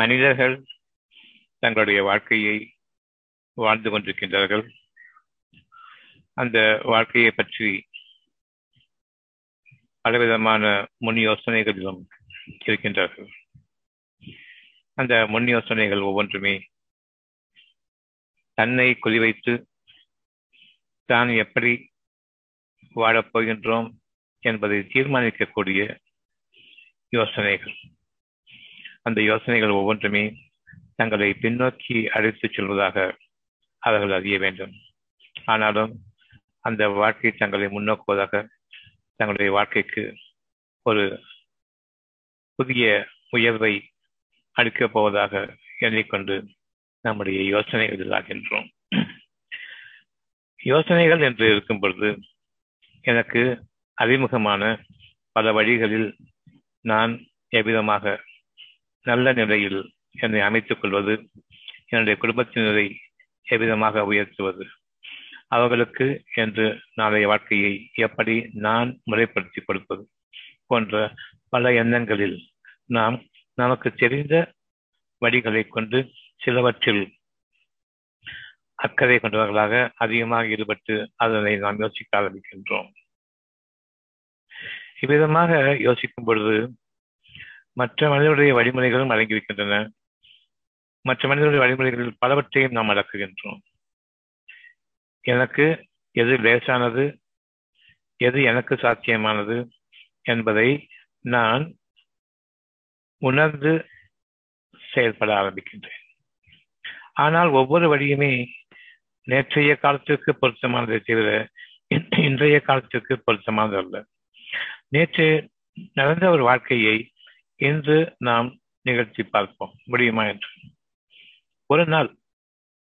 மனிதர்கள் தங்களுடைய வாழ்க்கையை வாழ்ந்து கொண்டிருக்கின்றார்கள். அந்த வாழ்க்கையை பற்றி பலவிதமான முன் யோசனைகளிலும் இருக்கின்றார்கள். அந்த முன் யோசனைகள் ஒவ்வொன்றுமே தன்னை குறிவைத்து தான் எப்படி வாழப்போகின்றோம் என்பதை தீர்மானிக்கக்கூடிய யோசனைகள். அந்த யோசனைகள் ஒவ்வொன்றுமே தங்களை பின்னோக்கி அழைத்துச் செல்வதாக அவர்கள் அறிய வேண்டும். ஆனாலும் அந்த வாழ்க்கை தங்களை முன்னோக்குவதாக தங்களுடைய வாழ்க்கைக்கு ஒரு புதிய உயர்வை அளிக்கப் போவதாக எண்ணிக்கொண்டு நம்முடைய யோசனைகள் ஆகின்றோம் யோசனைகள் என்று இருக்கும் பொழுது எனக்கு அறிமுகமான பல வழிகளில் நான் எவ்விதமாக நல்ல நிலையில் என்னை அமைத்துக் கொள்வது என்னுடைய குடும்பத்தினரை எவ்விதமாக உயர்த்துவது அவர்களுக்கு என்று நாளைய வாழ்க்கையை எப்படி நான் முறைப்படுத்தி கொடுப்பது போன்ற பல எண்ணங்களில் நாம் நமக்கு தெரிந்த வழிகளை கொண்டு சிலவற்றில் அக்கறை கொண்டவர்களாக அதிகமாக ஈடுபட்டு அதனை நாம் யோசிக்க ஆரம்பிக்கின்றோம். இவ்விதமாக யோசிக்கும் பொழுது மற்ற மனிதனுடைய வழிமுறைகளும் அடங்கியிருக்கின்றன மற்ற மனிதனுடைய வழிமுறைகளில் பலவற்றையும் நாம் அடக்குகின்றோம். எனக்கு எது லேசானது? எது எனக்கு சாத்தியமானது? என்பதை நான் உணர்ந்து செயல்பட ஆரம்பிக்கின்றேன். ஆனால் ஒவ்வொரு வழியுமே நேற்றைய காலத்திற்கு பொருத்தமானதை தவிர இன்றைய காலத்திற்கு பொருத்தமானது அல்ல நேற்று நடந்த ஒரு வாழ்க்கையை இன்று நாம் நிகழ்த்தி பார்ப்போம். முடியுமா என்று. ஒரு நாள்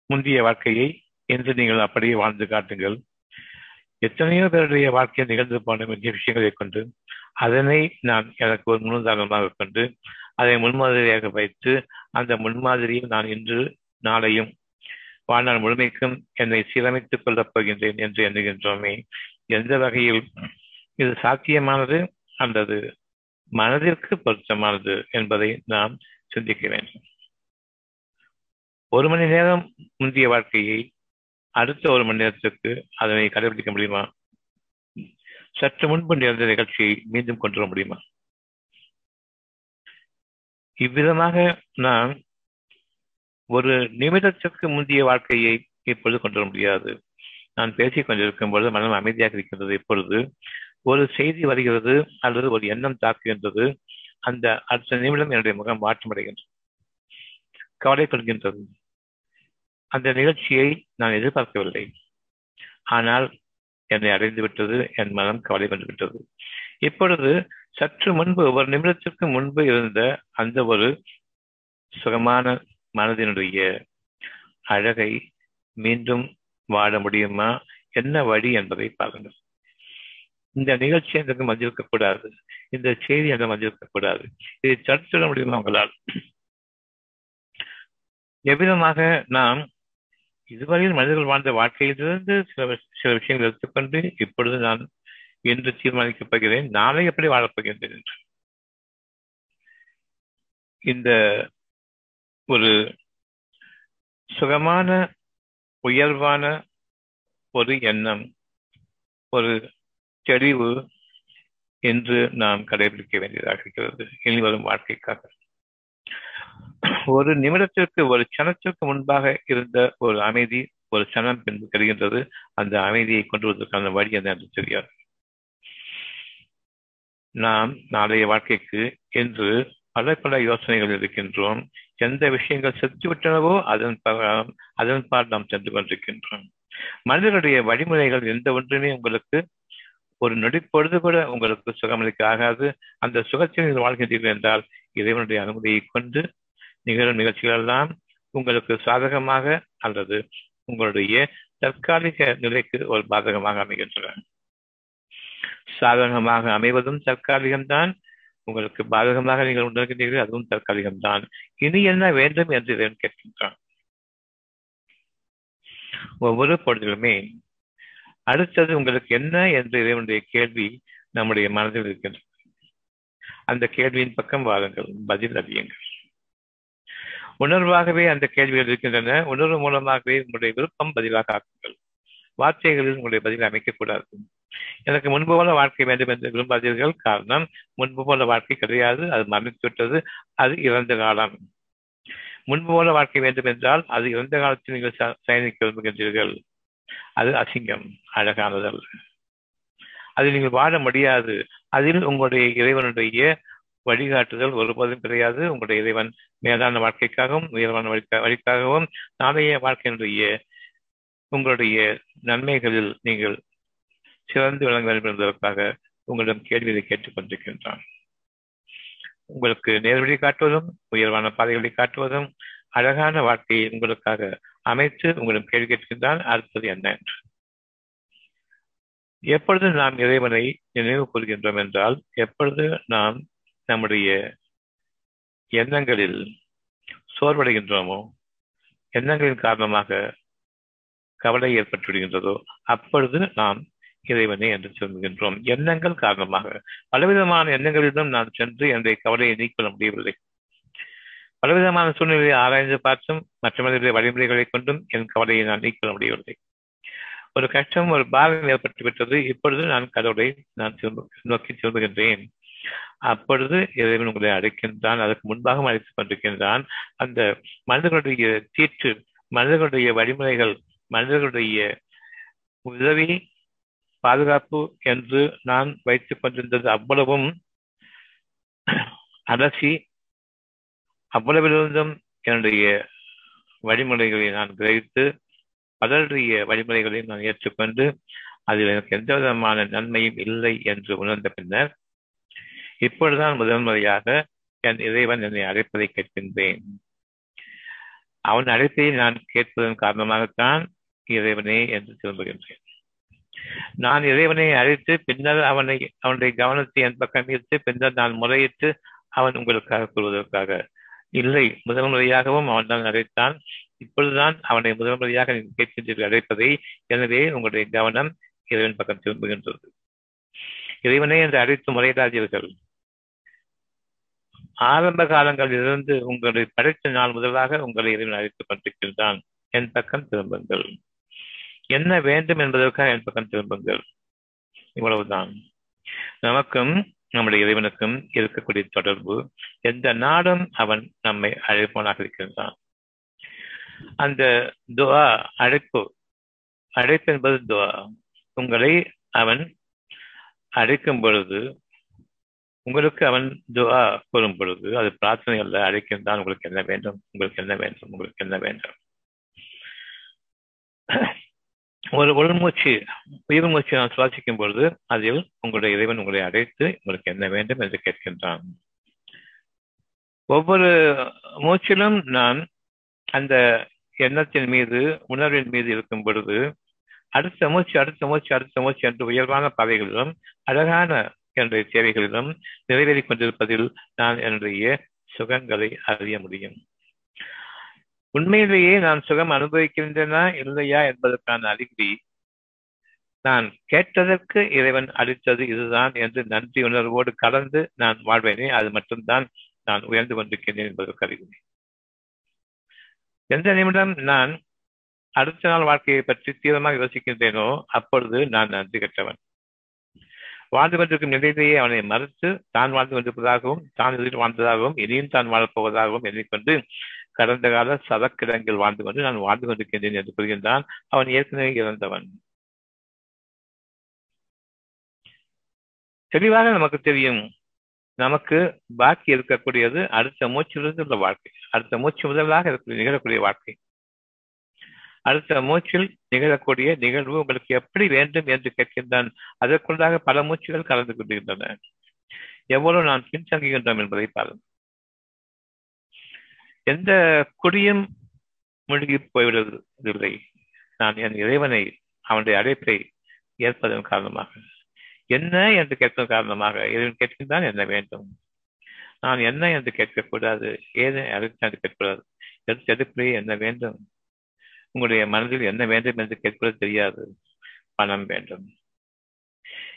முந்தைய வாழ்க்கையை இன்று நீங்கள் அப்படியே வாழ்ந்து காட்டுங்கள். எத்தனையோ பேருடைய வாழ்க்கையில் நிகழ்ந்து போன முக்கிய விஷயங்களை கொண்டு அதனை நான் எனக்கு ஒரு முன்னுதாரணமாக கொண்டு அதை முன்மாதிரியாக வைத்து அந்த முன்மாதிரியில் நான் இன்று நாளையும் வாழ்நாள் முழுமைக்கும் என்னை சீரமைத்துக் கொள்ளப் போகின்றேன் என்று எண்ணுகின்றோமே. எந்த வகையில்? இது சாத்தியமானது அல்லது மனதிற்கு பொருத்தமானது என்பதை நாம் சிந்திக்க வேண்டும் ஒரு மணி நேரம் முந்தைய வாழ்க்கையை அடுத்த ஒரு மணி நேரத்திற்கு அதனை கடைபிடிக்க முடியுமா? சற்று முன்பு நிகழ்ந்த நிகழ்ச்சியை மீண்டும் கொண்டு வர முடியுமா? இவ்விதமாக நாம் ஒரு நிமிடத்திற்கு முந்தைய வாழ்க்கையை இப்பொழுது கொண்டு வர முடியாது. நான் பேசிக் கொண்டிருக்கும் பொழுது மனம் அமைதியாக இருக்கின்றது. இப்பொழுது ஒரு செய்தி வருகிறது அல்லது ஒரு எண்ணம் தாக்குகின்றது அந்த அடுத்த நிமிடம் என்னுடைய முகம் மாற்றமடைகின்றது. கவலைப்படுகின்றது. அந்த நிகழ்ச்சியை நான் எதிர்பார்க்கவில்லை. ஆனால் என்னை அடைந்து விட்டது என் மனம் கவலை கொண்டு விட்டது. இப்பொழுது சற்று முன்பு ஒரு நிமிடத்திற்கு முன்பு இருந்த அந்த ஒரு சுகமான மனதினுடைய அழகை மீண்டும் வாழ முடியுமா? என்ன வழி என்பதை பாருங்கள். இந்த நிகழ்ச்சி என்றது மதிக்க கூடாது இந்த செய்தி என்று மதிக்க கூடாது இதை சொல்ல முடியுமா உங்களால்? எவ்விதமாக நாம் இதுவரையில் மனிதர்கள் வாழ்ந்த வாழ்க்கையிலிருந்து சில சில விஷயங்கள் எடுத்துக்கொண்டு இப்பொழுது நான் என்று தீர்மானிக்கப் போகிறேன் நாளை எப்படி வாழப்போகின்றேன் என்று. இந்த ஒரு சுகமான உயர்வான ஒரு எண்ணம் ஒரு தெளிவு என்று நாம் கடைபிடிக்க வேண்டியதாக இருக்கிறது. இனி வரும் வாழ்க்கைக்காக. ஒரு நிமிடத்திற்கு ஒரு சனத்திற்கு முன்பாக இருந்த ஒரு அமைதி ஒரு சனம் பின்பு கிடைக்கின்றது அந்த அமைதியை கொண்டு வருவதற்கான வழி என்ன என்று தெரியாது. நாம் நாளைய வாழ்க்கைக்கு என்று பல பல யோசனைகள் இருக்கின்றோம். எந்த விஷயங்கள் செத்துவிட்டனவோ அதன் அதன் பால் நாம் சென்று கொண்டிருக்கின்றோம். மனிதனுடைய வழிமுறைகள் எந்த ஒன்றுமே உங்களுக்கு ஒரு நொடிப்பொழுது கூட உங்களுக்கு சுகமளிக்க ஆகாது. அந்த சுகத்தில் நீங்கள் வாழ்கின்றீர்கள் என்றால் இறைவனுடைய அனுமதியை கொண்டு நிகழும் நிகழ்ச்சிகள் எல்லாம் உங்களுக்கு சாதகமாக அல்லது உங்களுடைய தற்காலிக நிலைக்கு ஒரு பாதகமாக அமைகின்றன. சாதகமாக அமைவதும் தற்காலிகம்தான். உங்களுக்கு பாதகமாக நீங்கள் உணர்கின்றீர்கள் அதுவும் தற்காலிகம்தான். இனி என்ன வேண்டும் என்று இறைவன் கேட்கின்றான். ஒவ்வொரு பொழுதிலுமே அடுத்தது உங்களுக்கு என்ன என்று இறைவனுடைய கேள்வி நம்முடைய மனதில் இருக்கிறது அந்த கேள்வியின் பக்கம் வாருங்கள் பதில் அறியுங்கள். உணர்வாகவே அந்த கேள்விகள் இருக்கின்றன. உணர்வு மூலமாகவே உங்களுடைய விருப்பம் பதிலாக ஆக்குங்கள். வார்த்தைகளில் உங்களுடைய பதிலை அமைக்கக்கூடாது. எனக்கு முன்பு போல வாழ்க்கை வேண்டும் என்று விரும்பாதீர்கள். காரணம் முன்பு போல வாழ்க்கை கிடையாது. அது மறைத்து விட்டது. அது இறந்த காலம். முன்பு போல வாழ்க்கை வேண்டும் என்றால் அது இறந்த காலத்தில் நீங்கள் சயனிக்க விரும்புகின்றீர்கள். அது அசிங்கம் அழகானதல்ல. அதில் நீங்கள் வாழ முடியாது. அதில் உங்களுடைய இறைவனுடைய வழிகாட்டுதல் ஒருபோதும் கிடையாது. உங்களுடைய இறைவன் மேலான வாழ்க்கைக்காகவும் உயர்வான வழிக்காகவும் நாளைய வாழ்க்கையினுடைய உங்களுடைய நன்மைகளில் நீங்கள் சிறந்து விளங்க வேண்டும் என்பதற்காக உங்களிடம் கேள்வியை கேட்டுக் கொண்டிருக்கின்றான் உங்களுக்கு நேர்வழி காட்டுவதும் உயர்வான பாதைகளை காட்டுவதும் அழகான வார்த்தையை உங்களுக்காக அமைத்து உங்களிடம் கேள்வி கேட்கின்றான் அடுத்தது என்ன எப்பொழுது நாம் இறைவனை நினைவு கூறுகின்றோம் என்றால் எப்பொழுது நாம் நம்முடைய எண்ணங்களில் சோர்வடைகின்றோமோ எண்ணங்களின் காரணமாக கவலை ஏற்பட்டுவிடுகின்றதோ அப்பொழுது நாம் இறைவனை என்று சொல்கின்றோம். எண்ணங்கள் காரணமாக. பலவிதமான எண்ணங்களிடம் நான் சென்று என்னுடைய கவலையை நீக்கொள்ள முடியவில்லை. பலவிதமான சூழ்நிலையை ஆராய்ந்து பார்த்தும் மற்றவர்களுடைய வழிமுறைகளை கொண்டும் என் கவலையை நான் நீக்க முடியவில்லை. ஒரு கஷ்டம் ஒரு பாரம் ஏற்பட்டு விட்டது. இப்பொழுது நான் கடவுளை நான் நோக்கி திரும்புகின்றேன். அப்பொழுது இறைவன் உங்களை அழைக்கின்றான். அதற்கு முன்பாக அழைத்துக் கொண்டிருக்கின்றான். அந்த மனிதர்களுடைய தீற்று மனிதர்களுடைய வழிமுறைகள் மனிதர்களுடைய உதவி பாதுகாப்பு என்று நான் வைத்துக் கொண்டிருந்தது அவ்வளவும். அலசி அவ்வளவிலிருந்தும் என்னுடைய வழிமுறைகளை நான் கிரகித்து பலருடைய வழிமுறைகளையும் நான் ஏற்றுக்கொண்டு அதில் எனக்கு எந்த விதமான நன்மையும் இல்லை என்று உணர்ந்த பின்னர் இப்பொழுதுதான் முதன்முறையாக என் இறைவன் என்னை அழைப்பதை கேட்கின்றேன். அவன் அழைப்பதை நான் கேட்பதன் காரணமாகத்தான் இறைவனே என்று திரும்புகின்றேன். நான் இறைவனை அழைத்து பின்னர் அவனை அவனுடைய கவனத்தை என் பக்கம் ஈர்த்து பின்னர் நான் முறையிட்டு அவன் உங்களுக்காக கூறுவதற்காக இல்லை முதல் முறையாகவும் அவன் தான் அழைத்தான் இப்பொழுதுதான் அவனை முதல் முறையாக கேட்கின்றீர்கள் அழைப்பதை. எனவே உங்களுடைய கவனம் இறைவன் பக்கம் திரும்புகின்றது. இறைவனே என்று அழைத்து முறையிடாதீர்கள். ஆரம்ப காலங்களில் இருந்து உங்களை படைத்த நாள் முதலாக உங்களை இறைவன் அழைத்துக் கொண்டிருக்கின்றான். என் பக்கம் திரும்புங்கள். என்ன வேண்டும் என்பதற்காக என் பக்கம் திரும்புங்கள். இவ்வளவுதான். நமக்கும் நம்முடைய இறைவனுக்கும் இருக்கக்கூடிய தொடர்பு எந்த நாடும் அவன் நம்மை அழைப்பவனாக இருக்கின்றான். அந்த துவா அழைப்பு அழைப்பு என்பது துவா. உங்களை அவன் அழைக்கும் பொழுது உங்களுக்கு அவன் துவா கூறும் பொழுது அது பிரார்த்தனை அல்ல அழைக்கின்றான் உங்களுக்கு என்ன வேண்டும் உங்களுக்கு என்ன வேண்டும் உங்களுக்கு என்ன வேண்டும். ஒரு உள்மூச்சு உயிர் மூச்சு நான் சுவாசிக்கும் பொழுது அதில் உங்களுடைய இறைவன் உங்களை அழைத்து உங்களுக்கு என்ன வேண்டும் என்று கேட்கின்றான். ஒவ்வொரு மூச்சிலும் நான் அந்த எண்ணத்தின் மீது உணர்வின் மீது இருக்கும் பொழுது அடுத்த மூச்சு அடுத்த மூச்சு அடுத்த மூச்சு என்று உயர்வான பாதைகளிலும் அழகான என்னுடைய தேவைகளிலும் நிறைவேறிக் கொண்டிருப்பதில் நான் என்னுடைய சுகங்களை அறிய முடியும். உண்மையிலேயே நான் சுகம் அனுபவிக்கின்றனா இல்லையா என்பதற்கான அறிகுறி நான் கேட்டதற்கு இறைவன் அளித்தது இதுதான் என்று நன்றி உணர்வோடு கலந்து நான் வாழ்வேனே அது மட்டும்தான் நான் உயர்ந்து கொண்டிருக்கின்றேன் என்பதற்கு அறிகுறி எந்த நிமிடம் நான் அடுத்த நாள் வாழ்க்கையை பற்றி தீவிரமாக யோசிக்கின்றேனோ அப்பொழுது நான் நன்றி கற்றவன் வாழ்ந்து கொண்டிருக்கும் நிலையிலேயே அவனை மறுத்து தான் வாழ்ந்து கொண்டிருப்பதாகவும் தான் எதிர்த்து வாழ்ந்ததாகவும் இனியும் தான் வாழப்போவதாகவும் எண்ணிக்கொண்டு கடந்த கால சதக்கிடங்கில் வாழ்ந்து கொண்டு நான் வாழ்ந்து கொண்டிருக்கின்றேன் என்று கூறுகின்றான் அவன் ஏற்கனவே இறந்தவன். தெளிவாக நமக்கு தெரியும். நமக்கு பாக்கி இருக்கக்கூடியது அடுத்த மூச்சு உள்ள வாழ்க்கை. அடுத்த மூச்சு முதலாக நிகழக்கூடிய வாழ்க்கை. அடுத்த மூச்சில் நிகழக்கூடிய நிகழ்வு உங்களுக்கு எப்படி வேண்டும் என்று கேட்கின்றான். அதற்குள்ளாக பல மூச்சுகள் கலந்து கொண்டிருக்கின்றன. எவ்வளவு நான் பின்தங்குகின்றோம் என்பதை பாருங்கள். எந்த குடியும் முழுகி போய்விடுவதில்லை நான் என் இறைவனை அவனுடைய அழைப்பை ஏற்பதன் காரணமாக. என்ன என்று கேட்பதன் காரணமாக? இறைவன் கேட்கின்றான் என்ன வேண்டும்? நான் என்ன என்று கேட்கக்கூடாது? ஏது அழைத்து என்று கேட்கக்கூடாது. எடுத்து எடுப்பிலேயே என்ன வேண்டும்? உங்களுடைய மனதில் என்ன வேண்டும் என்று கேட்பது தெரியாது. பணம் வேண்டும்.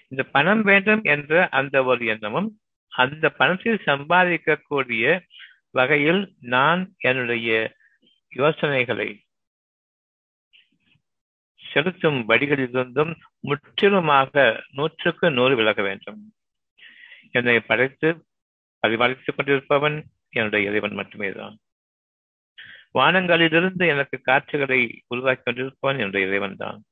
இந்த பணம் வேண்டும் என்ற அந்த ஒரு எண்ணமும் அந்த பணத்தில் சம்பாதிக்கக்கூடிய வகையில் நான் என்னுடைய யோசனைகளை செலுத்தும் வழிகளிலிருந்தும் முற்றிலுமாக நூற்றுக்கு நூறு விலக வேண்டும். என்னை படைத்து பரிபாலித்துக் கொண்டிருப்பவன் என்னுடைய இறைவன் மட்டுமேதான். வானங்களிலிருந்து எனக்கு காற்றுகளை உருவாக்கி கொண்டிருப்பவன் என்னுடைய இறைவன் தான்.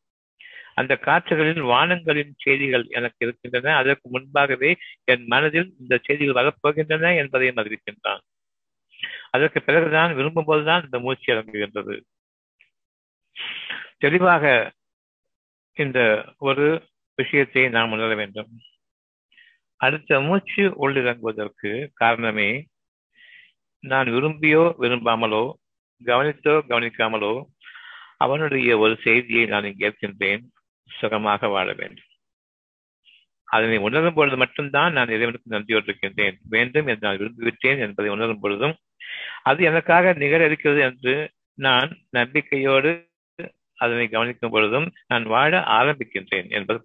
அந்த காற்றுகளில் வானங்களின் செய்திகள் எனக்கு இருக்கின்றன. அதற்கு முன்பாகவே என் மனதில் இந்த செய்திகள் வரப்போகின்றன என்பதையும் அறிவிக்கின்றான் அதற்கு பிறகுதான் விரும்பும் போதுதான் இந்த மூச்சு இறங்குகின்றது. தெளிவாக இந்த ஒரு விஷயத்தை நாம் உணர வேண்டும். அடுத்த மூச்சு உள்ளிறங்குவதற்கு காரணமே நான் விரும்பியோ விரும்பாமலோ கவனித்தோ கவனிக்காமலோ அவனுடைய ஒரு செய்தியை நான் இங்கே ஏற்கின்றேன் சுகமாக வாழ வேண்டும். அதனை உணரும் பொழுது மட்டும்தான் நான் இறைவனுக்கு நன்றியோடு இருக்கின்றேன். வேண்டும் என்று நான் விரும்பிவிட்டேன் என்பதை உணரும் பொழுதும் அது எனக்காக நிகழ இருக்கிறது என்று நான் நம்பிக்கையோடு அதனை கவனிக்கும் பொழுதும் நான் வாழ ஆரம்பிக்கின்றேன் என்பது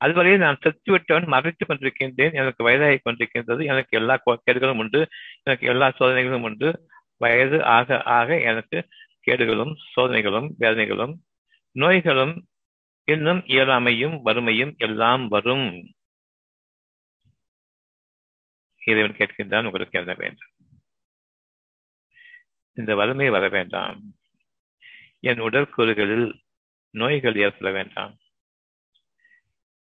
அதுவரை நான் செத்து விட்டவன் மறைத்துக் கொண்டிருக்கின்றேன் எனக்கு வயதாகி கொண்டிருக்கின்றது எனக்கு எல்லா கேடுகளும் உண்டு எனக்கு எல்லா சோதனைகளும் உண்டு வயது ஆக ஆக எனக்கு கேடுகளும் சோதனைகளும் வேதனைகளும் நோய்களும் இன்னும் இயலாமையும் வறுமையும் எல்லாம் வரும். இறைவன் கேட்கின்றான் உங்களுக்கு எழுத வேண்டும்? இந்த வறுமை வர வேண்டாம். என் உடற்கூறுகளில் நோய்கள் ஏற்பட வேண்டாம்.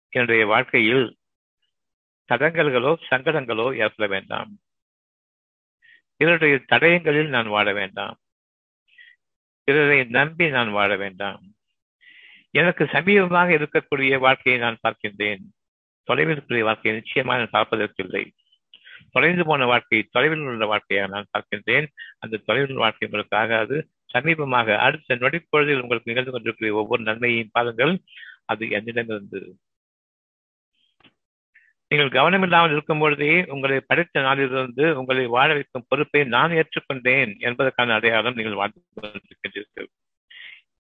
என்னுடைய வாழ்க்கையில் தடங்கல்களோ சங்கடங்களோ ஏற்பட வேண்டாம். பிறருடைய தடயங்களில் நான் வாழ வேண்டாம். பிறரை நம்பி நான் வாழ வேண்டாம். எனக்கு சமீபமாக இருக்கக்கூடிய வாழ்க்கையை நான் பார்க்கின்றேன். தொலைவில் இருக்கக்கூடிய வாழ்க்கையை நிச்சயமாக நான் பார்ப்பதற்கில்லை. தொலைந்து போன வாழ்க்கை தொலைவில் உள்ள வாழ்க்கையாக நான் பார்க்கின்றேன். அந்த தொலைவில் வாழ்க்கை உங்களுக்கு ஆகாது. சமீபமாக அடுத்த நொடிப்பொழுதில் உங்களுக்கு நிகழ்ந்து கொண்டிருக்கிற ஒவ்வொரு நன்மையையும் பாருங்கள். அது என்னிடமிருந்து. நீங்கள் கவனமில்லாமல் இருக்கும் பொழுதே உங்களை படித்த நாளிலிருந்து உங்களை வாழ வைக்கும் பொறுப்பை நான் ஏற்றுக்கொண்டேன் என்பதற்கான அடையாளம் நீங்கள் வாழ்ந்து கொண்டிருக்கின்றீர்கள்.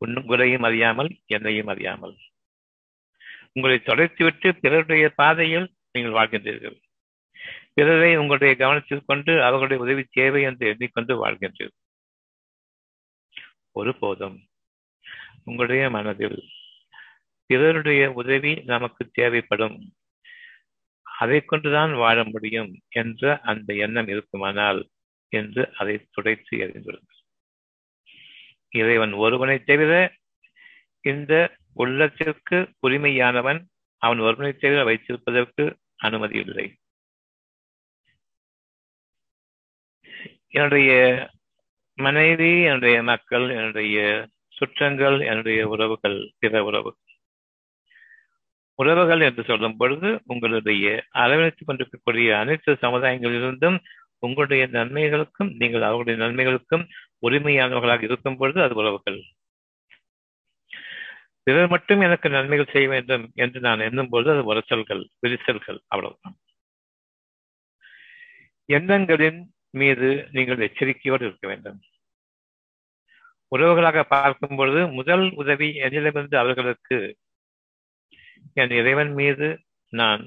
உங்களையும் அறியாமல் என்னையும் அறியாமல். உங்களை தொலைத்துவிட்டு பிறருடைய பாதையில் நீங்கள் வாழ்கின்றீர்கள். பிறரை உங்களுடைய கவனத்தில் கொண்டு அவர்களுடைய உதவி தேவை என்று எண்ணிக்கொண்டு வாழ்கின்றீர்கள் ஒருபோதும் உங்களுடைய மனதில் பிறருடைய உதவி நமக்கு தேவைப்படும். அதை கொண்டுதான் வாழ முடியும் என்ற அந்த எண்ணம் இருக்குமானால் என்று அதை துடைத்து எறிந்துள்ளது இறைவன் ஒருவனை தவிர இந்த உள்ளத்திற்கு உரிமையானவன் அவன் ஒருவனை தவிர வைத்திருப்பதற்கு அனுமதி இல்லை. என்னுடைய மனைவி என்னுடைய மக்கள் என்னுடைய சுற்றங்கள் என்னுடைய உறவுகள் பிற உறவுகள். உறவுகள் என்று சொல்லும் பொழுது உங்களுடைய அரவணைத்துக் கொண்டிருக்கக்கூடிய அனைத்து சமுதாயங்களிலிருந்தும் உங்களுடைய நன்மைகளுக்கும் நீங்கள் அவர்களுடைய நன்மைகளுக்கும் உரிமையானவர்களாக இருக்கும் பொழுது அது உறவுகள். பிறர் மட்டும் எனக்கு நன்மைகள் செய்ய வேண்டும் என்று நான் எண்ணும் பொழுது அது உரசல்கள் விரிசல்கள் அவ்வளவுதான். எண்ணங்களின் மீது நீங்கள் எச்சரிக்கையோடு இருக்க வேண்டும். உறவுகளாக பார்க்கும் பொழுது முதல் உதவி என்னிடமிருந்து அவர்களுக்கு. என் இறைவன் மீது நான்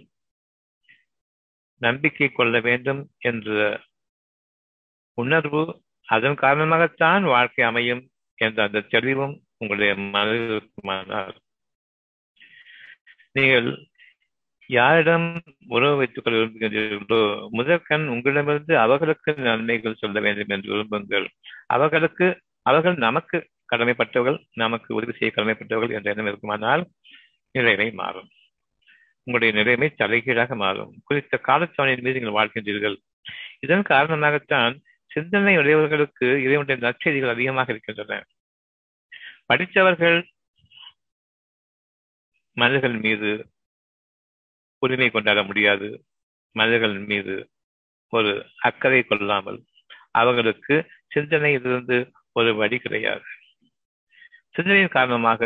நம்பிக்கை கொள்ள வேண்டும் என்ற உணர்வு அதன் காரணமாகத்தான் வாழ்க்கை அமையும் என்ற அந்த தெளிவும் உங்களுடைய மனதில் இருக்குமானால் நீங்கள் யாரிடம் உறவு வைத்துக் கொள்ள விரும்புகின்றீர்களோ முதற்கண் உங்களிடமிருந்து அவர்களுக்கு நன்மைகள் சொல்ல வேண்டும் என்று விரும்புங்கள். அவர்களுக்கு அவர்கள் நமக்கு கடமைப்பட்டவர்கள் நமக்கு உதவி செய்ய கடமைப்பட்டவர்கள் என்ற எண்ணம் இருக்குமானால் நிலைமை மாறும். உங்களுடைய நிலைமை தலைகீழாக மாறும். குறித்த காலத்தவணையின் மீது நீங்கள் வாழ்கின்றீர்கள். இதன் காரணமாகத்தான் சிந்தனை உடையவர்களுக்கு இறைவனுடைய நற்செய்திகள் அதிகமாக இருக்கின்றன. படித்தவர்கள் மனிதர்கள் மீது உரிமை கொண்டாட முடியாது. மனிதர்கள் மீது ஒரு அக்கறை கொள்ளாமல் அவர்களுக்கு சிந்தனையிலிருந்து ஒரு வழி கிடையாது. சிந்தனையின் காரணமாக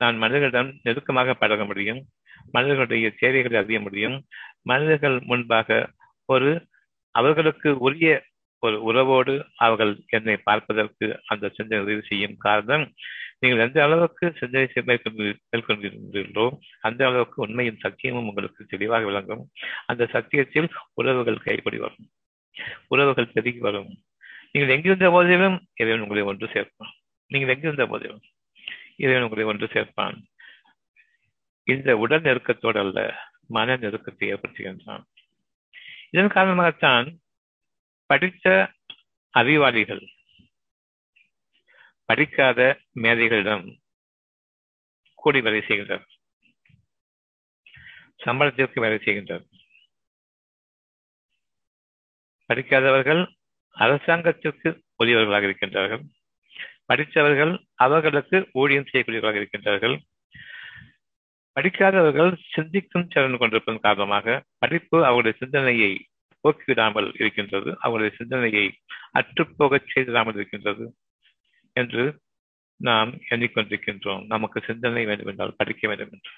நான் மனிதர்களிடம் நெருக்கமாக பழக முடியும். மனிதர்களுடைய தேவைகளை அறிய முடியும். மனிதர்கள் முன்பாக ஒரு அவர்களுக்கு உரிய ஒரு உறவோடு அவர்கள் என்னை பார்ப்பதற்கு அந்த சிந்தனை உதவி செய்யும் காரணம் நீங்கள் எந்த அளவுக்கு சிந்தனை மேற்கொள்கின்றீர்களோ அந்த அளவுக்கு உண்மையின் சத்தியமும் உங்களுக்கு தெளிவாக விளங்கும். அந்த சத்தியத்தில் உறவுகள் கைப்படி வரும். உறவுகள் பெருகி வரும். நீங்கள் எங்கிருந்த போதிலும் இறைவன் உங்களை ஒன்று சேர்ப்பான். நீங்கள் எங்கிருந்த போதிலும் இறைவன் உங்களை ஒன்று சேர்ப்பான். இந்த உடல் நெருக்கத்தோடு அல்ல மன நெருக்கத்தை ஏற்படுத்துகின்றான். இதன் காரணமாகத்தான் படித்த அறிவாளிகள் படிக்காத மேதைகளிடம் கூடி வேலை செய்கின்றார். சம்பளத்திற்கு வேலை செய்கின்றார். படிக்காதவர்கள் அரசாங்கத்திற்கு உரியவர்களாக இருக்கின்றார்கள். படித்தவர்கள் அவர்களுக்கு ஊழியம் செய்யக்கூடியவர்களாக இருக்கின்றார்கள். படிக்காதவர்கள் சிந்திக்கும் திறன் கொண்டிருப்பதன் காரணமாக படிப்பு அவருடைய சிந்தனையை போக்கிவிடாமல் இருக்கின்றது. அவருடைய சிந்தனையை அற்றுப்போகச் செய்திடாமல் இருக்கின்றது. என்று நாம் எண்ணிக்கொண்டிருக்கின்றோம். நமக்கு சிந்தனை வேண்டுமென்றால் படிக்க வேண்டும் என்று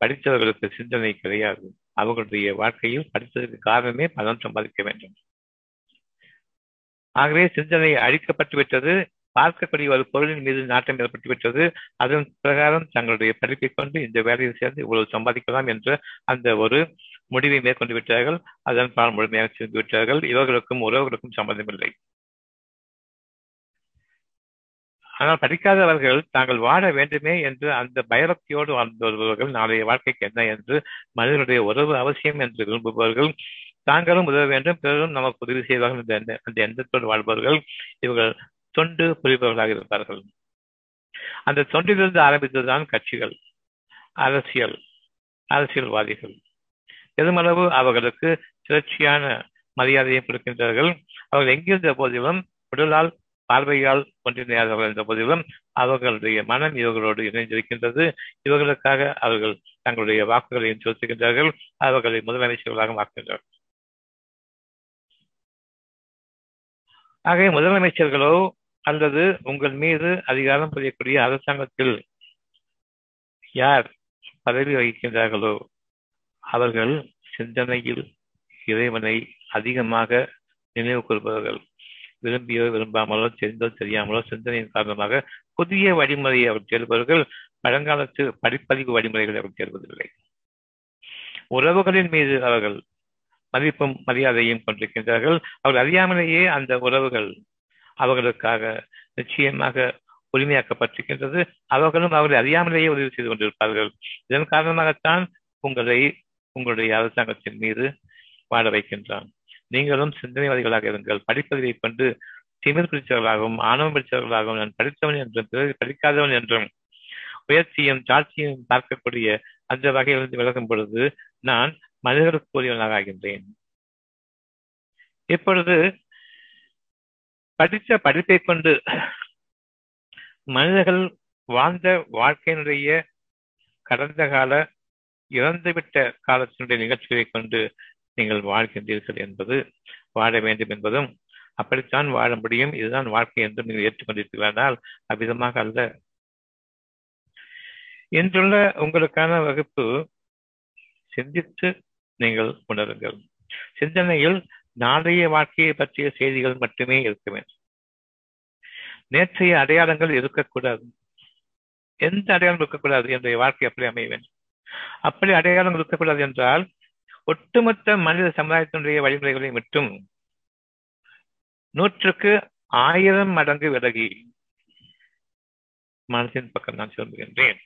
படித்தவர்களுக்கு சிந்தனை கிடையாது. அவர்களுடைய வாழ்க்கையில் படித்ததற்கு காரணமே பலன் சம்பாதிக்க வேண்டும். ஆகவே சிந்தனை அழிக்கப்பட்டு விட்டது பார்க்கக்கூடிய ஒரு பொருளின் மீது நாட்டம் ஏற்பட்டுவிட்டது அதன் பிரகாரம் தங்களுடைய படிப்பை கொண்டு இந்த வேலையில் சேர்ந்து இவ்வளவு சம்பாதிக்கலாம் என்ற அந்த ஒரு முடிவை மேற்கொண்டு விட்டார்கள். அதன் பால் முழுமையாக சேர்ந்து விட்டார்கள் இவர்களுக்கும் உறவுகளுக்கும் சம்பந்தமில்லை. ஆனால் படிக்காதவர்கள் தாங்கள் வாழ வேண்டுமே என்று அந்த பயபக்தியோடு வாழ்ந்து வருபவர்கள் நாளைய வாழ்க்கைக்கு என்ன என்று மனிதனுடைய உறவு அவசியம் என்று விரும்புபவர்கள் தாங்களும் உதவ வேண்டும் பிறரும் நமக்கு உதவி செய்வார்கள் அந்த எண்ணத்தோடு வாழ்பவர்கள் இவர்கள் தொண்டு புரிபவர்களாக இருப்பார்கள். அந்த தொண்டிலிருந்து ஆரம்பித்ததுதான் கட்சிகள் அரசியல் அரசியல்வாதிகள். பெருமளவு அவர்களுக்கு சுழற்சியான மரியாதையை கொடுக்கின்றார்கள். அவர்கள் எங்கிருந்த போதிலும் உடலால் பார்வையால் ஒன்றிணையாதவர்கள் என்ற போதிலும் அவர்களுடைய மனம் இவர்களோடு இணைந்திருக்கின்றது. இவர்களுக்காக அவர்கள் தங்களுடைய வாக்குகளையும் செலுத்துகின்றார்கள். அவர்களை முதலமைச்சர்களாக மாற்றுகின்றார்கள் ஆகவே முதலமைச்சர்களோ அல்லது உங்கள் மீது அதிகாரம் புரியக்கூடிய அரசாங்கத்தில் யார் பதவி வகிக்கின்றார்களோ அவர்கள் சிந்தனையில் இறைவனை அதிகமாக நினைவு கொள்பவர்கள் விரும்பியோ விரும்பாமலோ தெரிந்தோ தெரியாமலோ சிந்தனையின் காரணமாக புதிய வழிமுறையை அவர் சேர்பவர்கள் பழங்காலத்து படிப்பதிவு வழிமுறைகளை அவர் சேர்வதில்லை உறவுகளின் மீது அவர்கள் மதிப்பும் மரியாதையும் கொண்டிருக்கின்றார்கள். அவர்கள் அறியாமலேயே அந்த உறவுகள் அவர்களுக்காக நிச்சயமாக உரிமையாக்கப்பட்டிருக்கின்றது. அவர்களும் அவர்களை அறியாமலேயே உதவி செய்து கொண்டிருப்பார்கள். இதன் காரணமாகத்தான் உங்களை உங்களுடைய அரசாங்கத்தின் மீது வாழ வைக்கின்றான். நீங்களும் சிந்தனைவாதிகளாக இருங்கள். படிப்பதை கொண்டு திமிர் பிடித்தவர்களாகவும் ஆணவம் பிடித்தவர்களாகவும் நான் படித்தவன் என்றும் பிறகு படிக்காதவன் என்றும் உயர்ச்சியும் சாட்சியும் பார்க்கக்கூடிய அந்த வகையிலிருந்து விலகும் பொழுது நான் மனிதர்களுக்கு கூறியவனாக ஆகின்றேன். இப்பொழுது படித்த படிப்பை கொண்டு மனிதர்கள் வாழ்ந்த வாழ்க்கையினுடைய கடந்த கால இறந்துவிட்ட காலத்தினுடைய நிகழ்ச்சிகளை கொண்டு நீங்கள் வாழ்கின்றீர்கள் என்பது வாழ வேண்டும் என்பதும் அப்படித்தான் வாழ முடியும். இதுதான் வாழ்க்கை என்றும் நீங்கள் ஏற்றுக்கொண்டிருக்கிறானால் அவ்விதமாக அல்ல. இன்றுள்ள உங்களுக்கான வகுப்பு சிந்தித்து நீங்கள் உணருங்கள். சிந்தனையில் நாளைய வாழ்க்கையை பற்றிய செய்திகள் மட்டுமே இருக்க வேண்டும். நேற்றைய அடையாளங்கள் இருக்கக்கூடாது. எந்த அடையாளம் இருக்கக்கூடாது? என்ற வாழ்க்கை அப்படி அமைய வேண்டும். அப்படி அடையாளம் இருக்கக்கூடாது என்றால் ஒட்டுமொத்த மனித சமுதாயத்தினுடைய வழிமுறைகளை மட்டும் நூற்றுக்கு ஆயிரம் மடங்கு விலகி மனசின் பக்கம் நான் சொல்லுகின்றேன்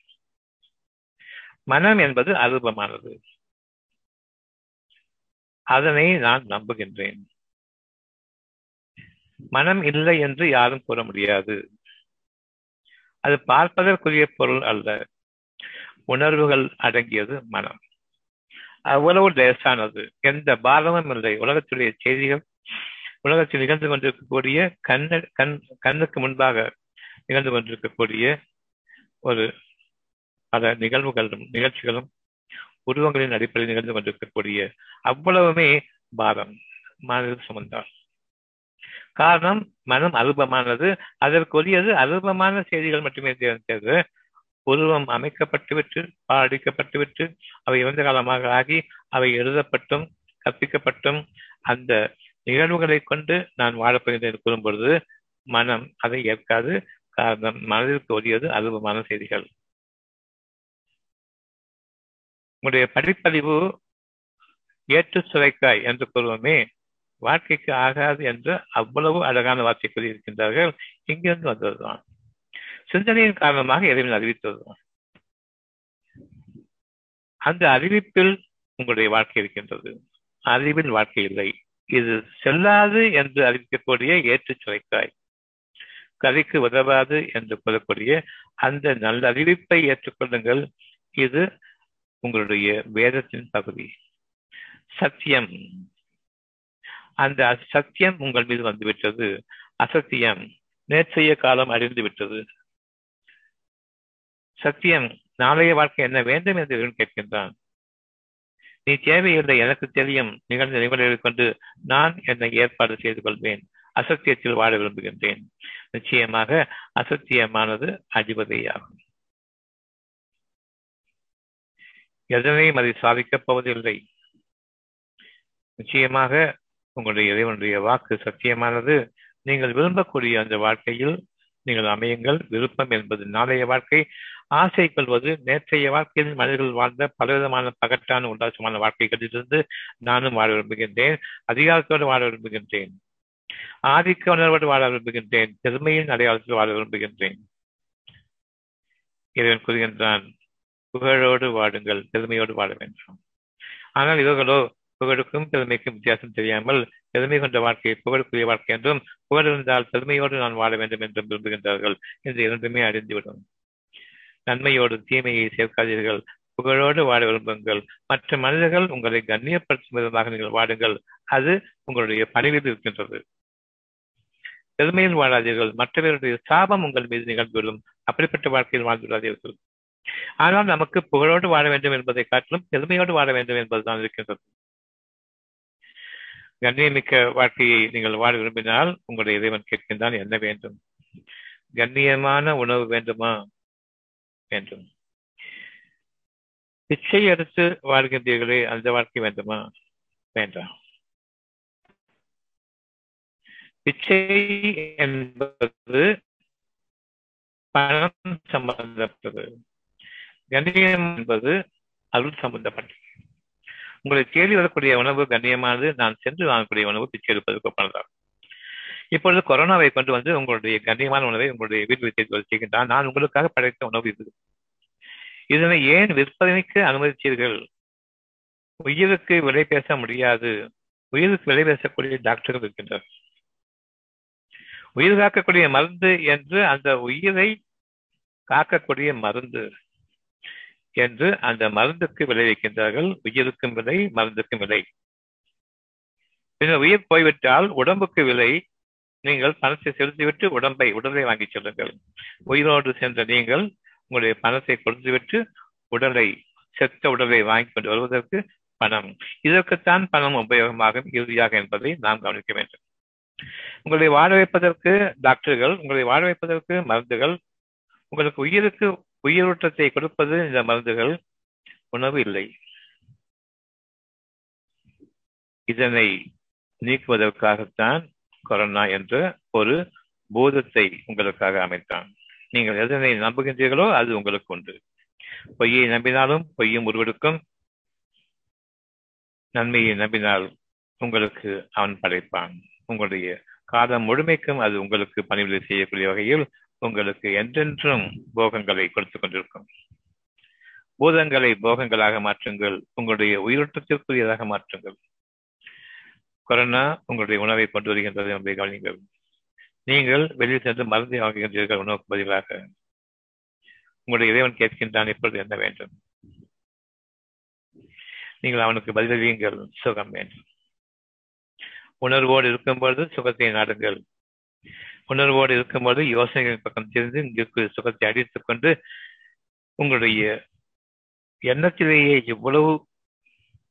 மனம் என்பது அருபமானது. அதனை நான் நம்புகின்றேன். மனம் இல்லை என்று யாரும் கூற முடியாது. அது பார்ப்பதற்குரிய பொருள் அல்ல. உணர்வுகள் அடங்கியது மனம். அவ்வளவு லேசானது எந்த பாரமும் இல்லை. உலகத்துடைய செய்திகள் உலகத்தில் நிகழ்ந்து கொண்டிருக்கக்கூடிய கண்ண கண் கண்ணுக்கு முன்பாக நிகழ்ந்து கொண்டிருக்கக்கூடிய ஒரு பல நிகழ்வுகளும் நிகழ்ச்சிகளும் உருவங்களின் அடிப்படையில் நிகழ்ந்து கொண்டிருக்கக்கூடிய அவ்வளவுமே பாரம் மனதில் சுமந்தார். காரணம் மனம் அருபமானது அதற்குரியது அருபமான செய்திகள் மட்டுமே தேர்ந்தது உருவம் அமைக்கப்பட்டுவிட்டு பாடிக்கப்பட்டுவிட்டு அவை இறந்த காலமாக ஆகி அவை எழுதப்பட்டும் கற்பிக்கப்பட்டும் அந்த நிகழ்வுகளை கொண்டு நான் வாழப்போகின்றேன் கூறும் பொழுது மனம் அதை ஏற்காது. காரணம் மனதிற்கு ஒழியது அருவமான செய்திகள். உங்களுடைய படிப்பறிவு ஏற்று சுரைக்காய் என்று கூறுவோமே வாழ்க்கைக்கு ஆகாது என்று அவ்வளவு அழகான வார்த்தை கூறியிருக்கின்றார்கள் இங்கிருந்து வந்ததுதான். சிந்தனையின் காரணமாக இறைவன் அறிவித்தது அந்த அறிவிப்பில் உங்களுடைய வாழ்க்கை இருக்கின்றது. அறிவின் வாழ்க்கை இல்லை. இது செல்லாது என்று அறிவிக்கக்கூடிய ஏற்று சுரைக்காய். கதைக்கு உதவாது என்று கூறக்கூடிய அந்த நல்ல அறிவிப்பை ஏற்றுக்கொள்ளுங்கள். இது உங்களுடைய வேதத்தின் பகுதி சத்தியம். அந்த சத்தியம் உங்கள் மீது வந்துவிட்டது. அசத்தியம் நேற்றைய காலம் அறிந்து விட்டது சத்தியம் நாளைய வாழ்க்கை என்ன வேண்டும் என்று இவன் கேட்கின்றான். நீ தேவை இருந்த எனக்கு தெரியும் நிகழ்ந்த நிகழ்வுகளை கொண்டு நான் என்னை ஏற்பாடு செய்து கொள்வேன். அசத்தியத்தில் வாழ விரும்புகின்றேன். நிச்சயமாக அசத்தியமானது அதிபதியாகும். எதனையும் அதை சாதிக்கப் போவதில்லை. நிச்சயமாக உங்களுடைய இறைவனுடைய வாக்கு சத்தியமானது. நீங்கள் விரும்பக்கூடிய அந்த வாழ்க்கையில் நீங்கள் அமையுங்கள். விருப்பம் என்பது நாளைய வாழ்க்கை. ஆசை கொள்வது நேற்றைய வாழ்க்கையில் மனிதர்கள் வாழ்ந்த பலவிதமான பகட்டான உல்லாசமான வாழ்க்கைகளிலிருந்து நானும் வாழ விரும்புகின்றேன். அதிகாரத்தோடு வாழ விரும்புகின்றேன். ஆதிக்க உணர்வோடு வாழ விரும்புகின்றேன். பெருமையின் அடையாளத்தில் வாழ விரும்புகின்றேன். இறைவன் கூறுகின்றான் புகழோடு வாடுங்கள் பெருமையோடு வாழ வேண்டும். ஆனால் இவர்களோ புகழுக்கும் பெருமைக்கும் வித்தியாசம் தெரியாமல் பெருமை கொண்ட வாழ்க்கை புகழுக்குரிய வாழ்க்கை என்றும் புகழ் இருந்தால் பெருமையோடு நான் வாழ வேண்டும் என்றும் விரும்புகின்றார்கள் என்று இரண்டுமே அறிந்துவிடும். நன்மையோடு தீமையை சேர்க்காதீர்கள். புகழோடு வாழ விரும்புங்கள். மற்ற மனிதர்கள் உங்களை கண்ணியப்படுத்தும் விதமாக நீங்கள் வாடுங்கள். அது உங்களுடைய பணிவில் இருக்கின்றது. பெருமையில் வாழாதீர்கள். மற்றவர்களுடைய சாபம் உங்கள் மீது நிகழ்ந்துவிடும். அப்படிப்பட்ட வாழ்க்கையில் வாழ்ந்து விடாதீர்கள் ஆனால் நமக்கு புகழோடு வாழ வேண்டும் என்பதை காட்டிலும் பெருமையோடு வாழ வேண்டும் என்பதுதான் இருக்கின்றது. கண்ணியமிக்க வாழ்க்கையை நீங்கள் வாழ விரும்பினால் உங்களுடைய இறைவன் கேட்கின்றான் என்ன வேண்டும்? கண்ணியமான உணவு வேண்டுமா? வேண்டும். பிச்சை எடுத்து வாழ்கின்றீர்களே அந்த வாழ்க்கை வேண்டுமா? வேண்டாம். பிச்சை என்பது பணம் சம்பந்தப்பட்டது. கண்ணியம் என்பது அருள் சம்பந்தப்பட்டது. உங்களை தேடி வரக்கூடிய உணவு கண்ணியமானது நான் சென்று வாங்கக்கூடிய உணவு பிச்சை எடுப்பதற்கு ஒப்பானதாகும் இப்பொழுது கொரோனாவை கொண்டு வந்து உங்களுடைய கண்ணியமான உணவை உங்களுடைய வீட்டில் செய்து செய்கின்றான் நான் உங்களுக்காக படைத்த உணவு இது. இதனை ஏன் விற்பனைக்கு அனுமதித்தீர்கள்? உயிருக்கு விலை பேச முடியாது. உயிருக்கு விலை பேசக்கூடிய டாக்டர்கள் இருக்கின்றனர். உயிர் காக்கக்கூடிய மருந்து என்று அந்த உயிரை காக்கக்கூடிய மருந்து என்று அந்த மருந்துக்கு விலை வைக்கின்றார்கள் உயிருக்கும் விலை மருந்துக்கும் விலை. பின்னர் உயிர் போய்விட்டால் உடம்புக்கு விலை நீங்கள் பணத்தை செலுத்திவிட்டு உடம்பை உடலை வாங்கி செல்லுங்கள். உயிரோடு சென்ற நீங்கள் உங்களுடைய பணத்தை கொடுத்துவிட்டு உடலை செத்த உடலை வாங்கி கொண்டு வருவதற்கு பணம். இதற்குத்தான் பணம் உபயோகமாகும் இறுதியாக என்பதை நாம் கவனிக்க வேண்டும். உங்களை வாழ வைப்பதற்கு டாக்டர்கள் உங்களை வாழ வைப்பதற்கு மருந்துகள் உங்களுக்கு உயிருக்கு உயிரூட்டத்தை கொடுப்பது இந்த மருந்துகள் உணவு இல்லை. இதனை நீக்குவதற்காகத்தான் கொரோனா என்ற ஒரு பூதத்தை உங்களுக்காக அமைத்தான். நீங்கள் எதனை நம்புகின்றீர்களோ அது உங்களுக்கு உண்டு. பொய்யை நம்பினாலும் பொய்யும் உருவெடுக்கும். நன்மையை நம்பினால் உங்களுக்கு அவன் படைப்பான். உங்களுடைய காலம் முழுமைக்கும் அது உங்களுக்கு பணிவிடை செய்யக்கூடிய வகையில் உங்களுக்கு என்றென்றும் போகங்களை கொடுத்துக் கொண்டிருக்கும். பூதங்களை போகங்களாக மாற்றுங்கள் உங்களுடைய உயிரோட்டத்திற்குரியதாக மாற்றுங்கள். கொரோனா உங்களுடைய உணவை கொண்டு வருகின்றது என்பதை கவனிங்கள் நீங்கள் வெளியில் சென்று மருந்தை வாங்குகின்றீர்கள் உணவுக்கு பதிலாக. உங்களுடைய இறைவன் கேட்கின்றான் இப்பொழுது என்ன வேண்டும்? நீங்கள் அவனுக்கு பதிலளியுங்கள் சுகம் வேண்டும். உணர்வோடு இருக்கும்பொழுது சுகத்தை நாடுங்கள். உணர்வோடு இருக்கும்போது யோசனைகள் பக்கம் திரிந்து இங்கு சுகத்தை அடித்துக் கொண்டு உங்களுடைய எண்ணத்திலேயே இவ்வளவு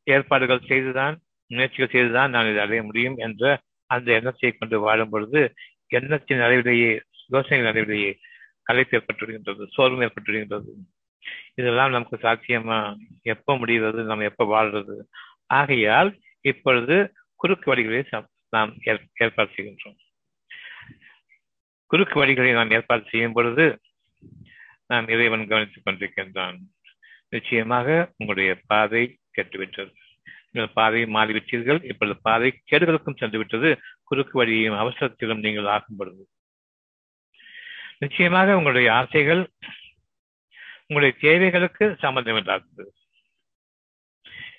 ஏற்பாடுகள் செய்துதான் முயற்சிகள் செய்துதான் நான் இதை அடைய முடியும் என்ற அந்த எண்ணத்தை கொண்டு வாழும் பொழுது எண்ணத்தின் அளவிலேயே யோசனைகள் அளவிலேயே கலைப்பு ஏற்பட்டுவிடுகின்றது சோர்வு ஏற்பட்டுவிடுகின்றது. இதெல்லாம் நமக்கு சாத்தியமா? எப்ப முடிகிறது நாம் எப்ப வாழ்றது ஆகையால் இப்பொழுது குறுக்கு வழிகளை நாம் ஏற்பாடு செய்கின்றோம். குறுக்கு வழிகளை நாம் ஏற்பாடு செய்யும் பொழுது நாம் இறைவன் கவனித்துக் கொண்டிருக்கின்றான். நிச்சயமாக உங்களுடைய பாதை கெட்டுவிட்டது. நீங்கள் பாதையை மாறிவிட்டீர்கள். இப்பொழுது பாதை கேடுகளுக்கும் சென்று விட்டது குறுக்கு வழியையும் அவசரத்திலும் நீங்கள் ஆகும் பொழுது. நிச்சயமாக உங்களுடைய ஆசைகள் உங்களுடைய தேவைகளுக்கு சம்பந்தமில்லாதது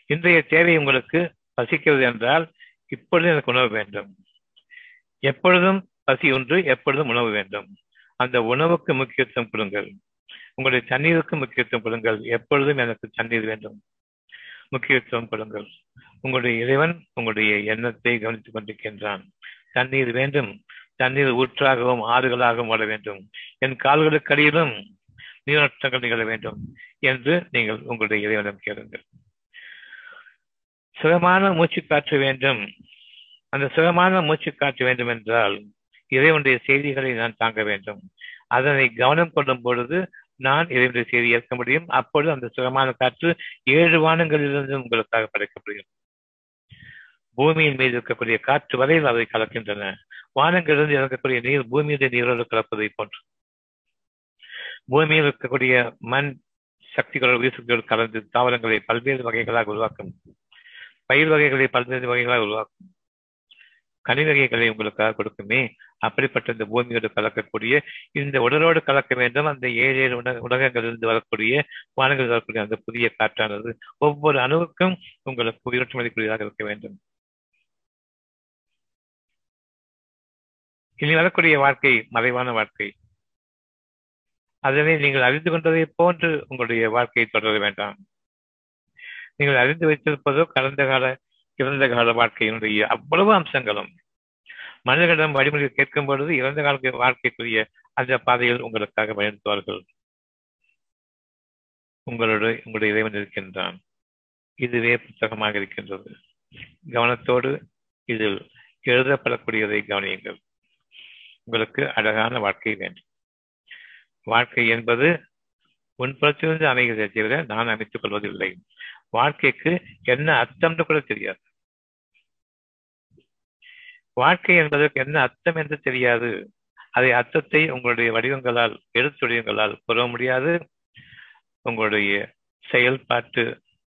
இன்றைய தேவை உங்களுக்கு பசிக்கிறது என்றால் இப்பொழுது எனக்கு உணவு வேண்டும். எப்பொழுதும் பசி ஒன்று எப்பொழுதும் உணவு வேண்டும். அந்த உணவுக்கு முக்கியத்துவம் கொடுங்கள். உங்களுடைய தண்ணீருக்கு முக்கியத்துவம் கொடுங்கள். எப்பொழுதும் எனக்கு தண்ணீர் வேண்டும். முக்கியத்துவம் கொடுங்கள். உங்களுடைய இறைவன் உங்களுடைய எண்ணத்தை கவனித்துக் கொண்டிருக்கின்றான். தண்ணீர் வேண்டும். தண்ணீர் ஊற்றாகவும் ஆறுகளாகவும் ஓட வேண்டும். என் கால்களுக்கு அடியிலும் நீரோட்டங்கள் நிகழ வேண்டும் என்று நீங்கள் உங்களுடைய இறைவனம் கேளுங்கள். சுகமான மூச்சு காற்ற வேண்டும். அந்த சுகமான மூச்சு காற்ற வேண்டும் என்றால் இறைவனுடைய செய்திகளை நான் தாங்க வேண்டும். அதனை கவனம் கொள்ளும் பொழுது நான் இறைவனுடைய செய்தி ஏற்க முடியும். அப்பொழுது அந்த சுகமான காற்று ஏழு வானங்களிலிருந்து உங்களுக்காக படைக்கப்படுகிறது பூமியின் மீது இருக்கக்கூடிய காற்று வரையில் அவை கலக்கின்றன. வானங்களிலிருந்து இறக்கக்கூடிய நீர் பூமியுடைய நீரோடு கலப்பதை போன்று. பூமியில் இருக்கக்கூடிய மண் சக்திகளோடு வீசுகளோடு கலந்து தாவரங்களை பல்வேறு வகைகளாக உருவாக்கும். பயிர் வகைகளை பல்வேறு வகைகளாக உருவாக்கும். கனி வகைகளை உங்களுக்காக கொடுக்குமே. அப்படிப்பட்ட இந்த பூமியோடு கலக்கக்கூடிய இந்த உடலோடு கலக்க வேண்டும். அந்த ஏழு ஏழு உண உலகங்களிலிருந்து வரக்கூடிய வானங்கள் வரக்கூடிய அந்த புதிய காற்றானது ஒவ்வொரு அணுவுக்கும் உங்களுக்கு உயிரோட்டமதிக்குரியதாக இருக்க வேண்டும். இனி வரக்கூடிய வாழ்க்கை மறைவான வாழ்க்கை. அதனை நீங்கள் அறிந்து கொண்டதை போன்று உங்களுடைய வாழ்க்கையை தொடர வேண்டாம். நீங்கள் அறிந்து வைத்திருப்பதோ கடந்த கால இறந்த கால வாழ்க்கையினுடைய அவ்வளவு அம்சங்களும். மனிதர்களிடம் வழிமுறை கேட்கும் பொழுது இறந்த கால வாழ்க்கைக்குரிய அந்த பாதையில் உங்களுக்காக பயணித்துவார்கள் உங்களோட உங்களுடைய இறைவன் இருக்கின்றான். இதுவே புத்தகமாக இருக்கின்றது. கவனத்தோடு இதில் எழுதப்படக்கூடியதை கவனியுங்கள். உங்களுக்கு அழகான வாழ்க்கை வேண்டும். வாழ்க்கை என்பது உன்புறத்திலிருந்து அமைகிறதை தவிர நான் அமைத்துக் கொள்வதில்லை. வாழ்க்கைக்கு என்ன அர்த்தம்னு கூட தெரியாது. வாழ்க்கை என்பதற்கு என்ன அர்த்தம் என்று தெரியாது. அதை அர்த்தத்தை உங்களுடைய வடிவங்களால் எழுத்துடையங்களால் கூற முடியாது. உங்களுடைய செயல்பாட்டு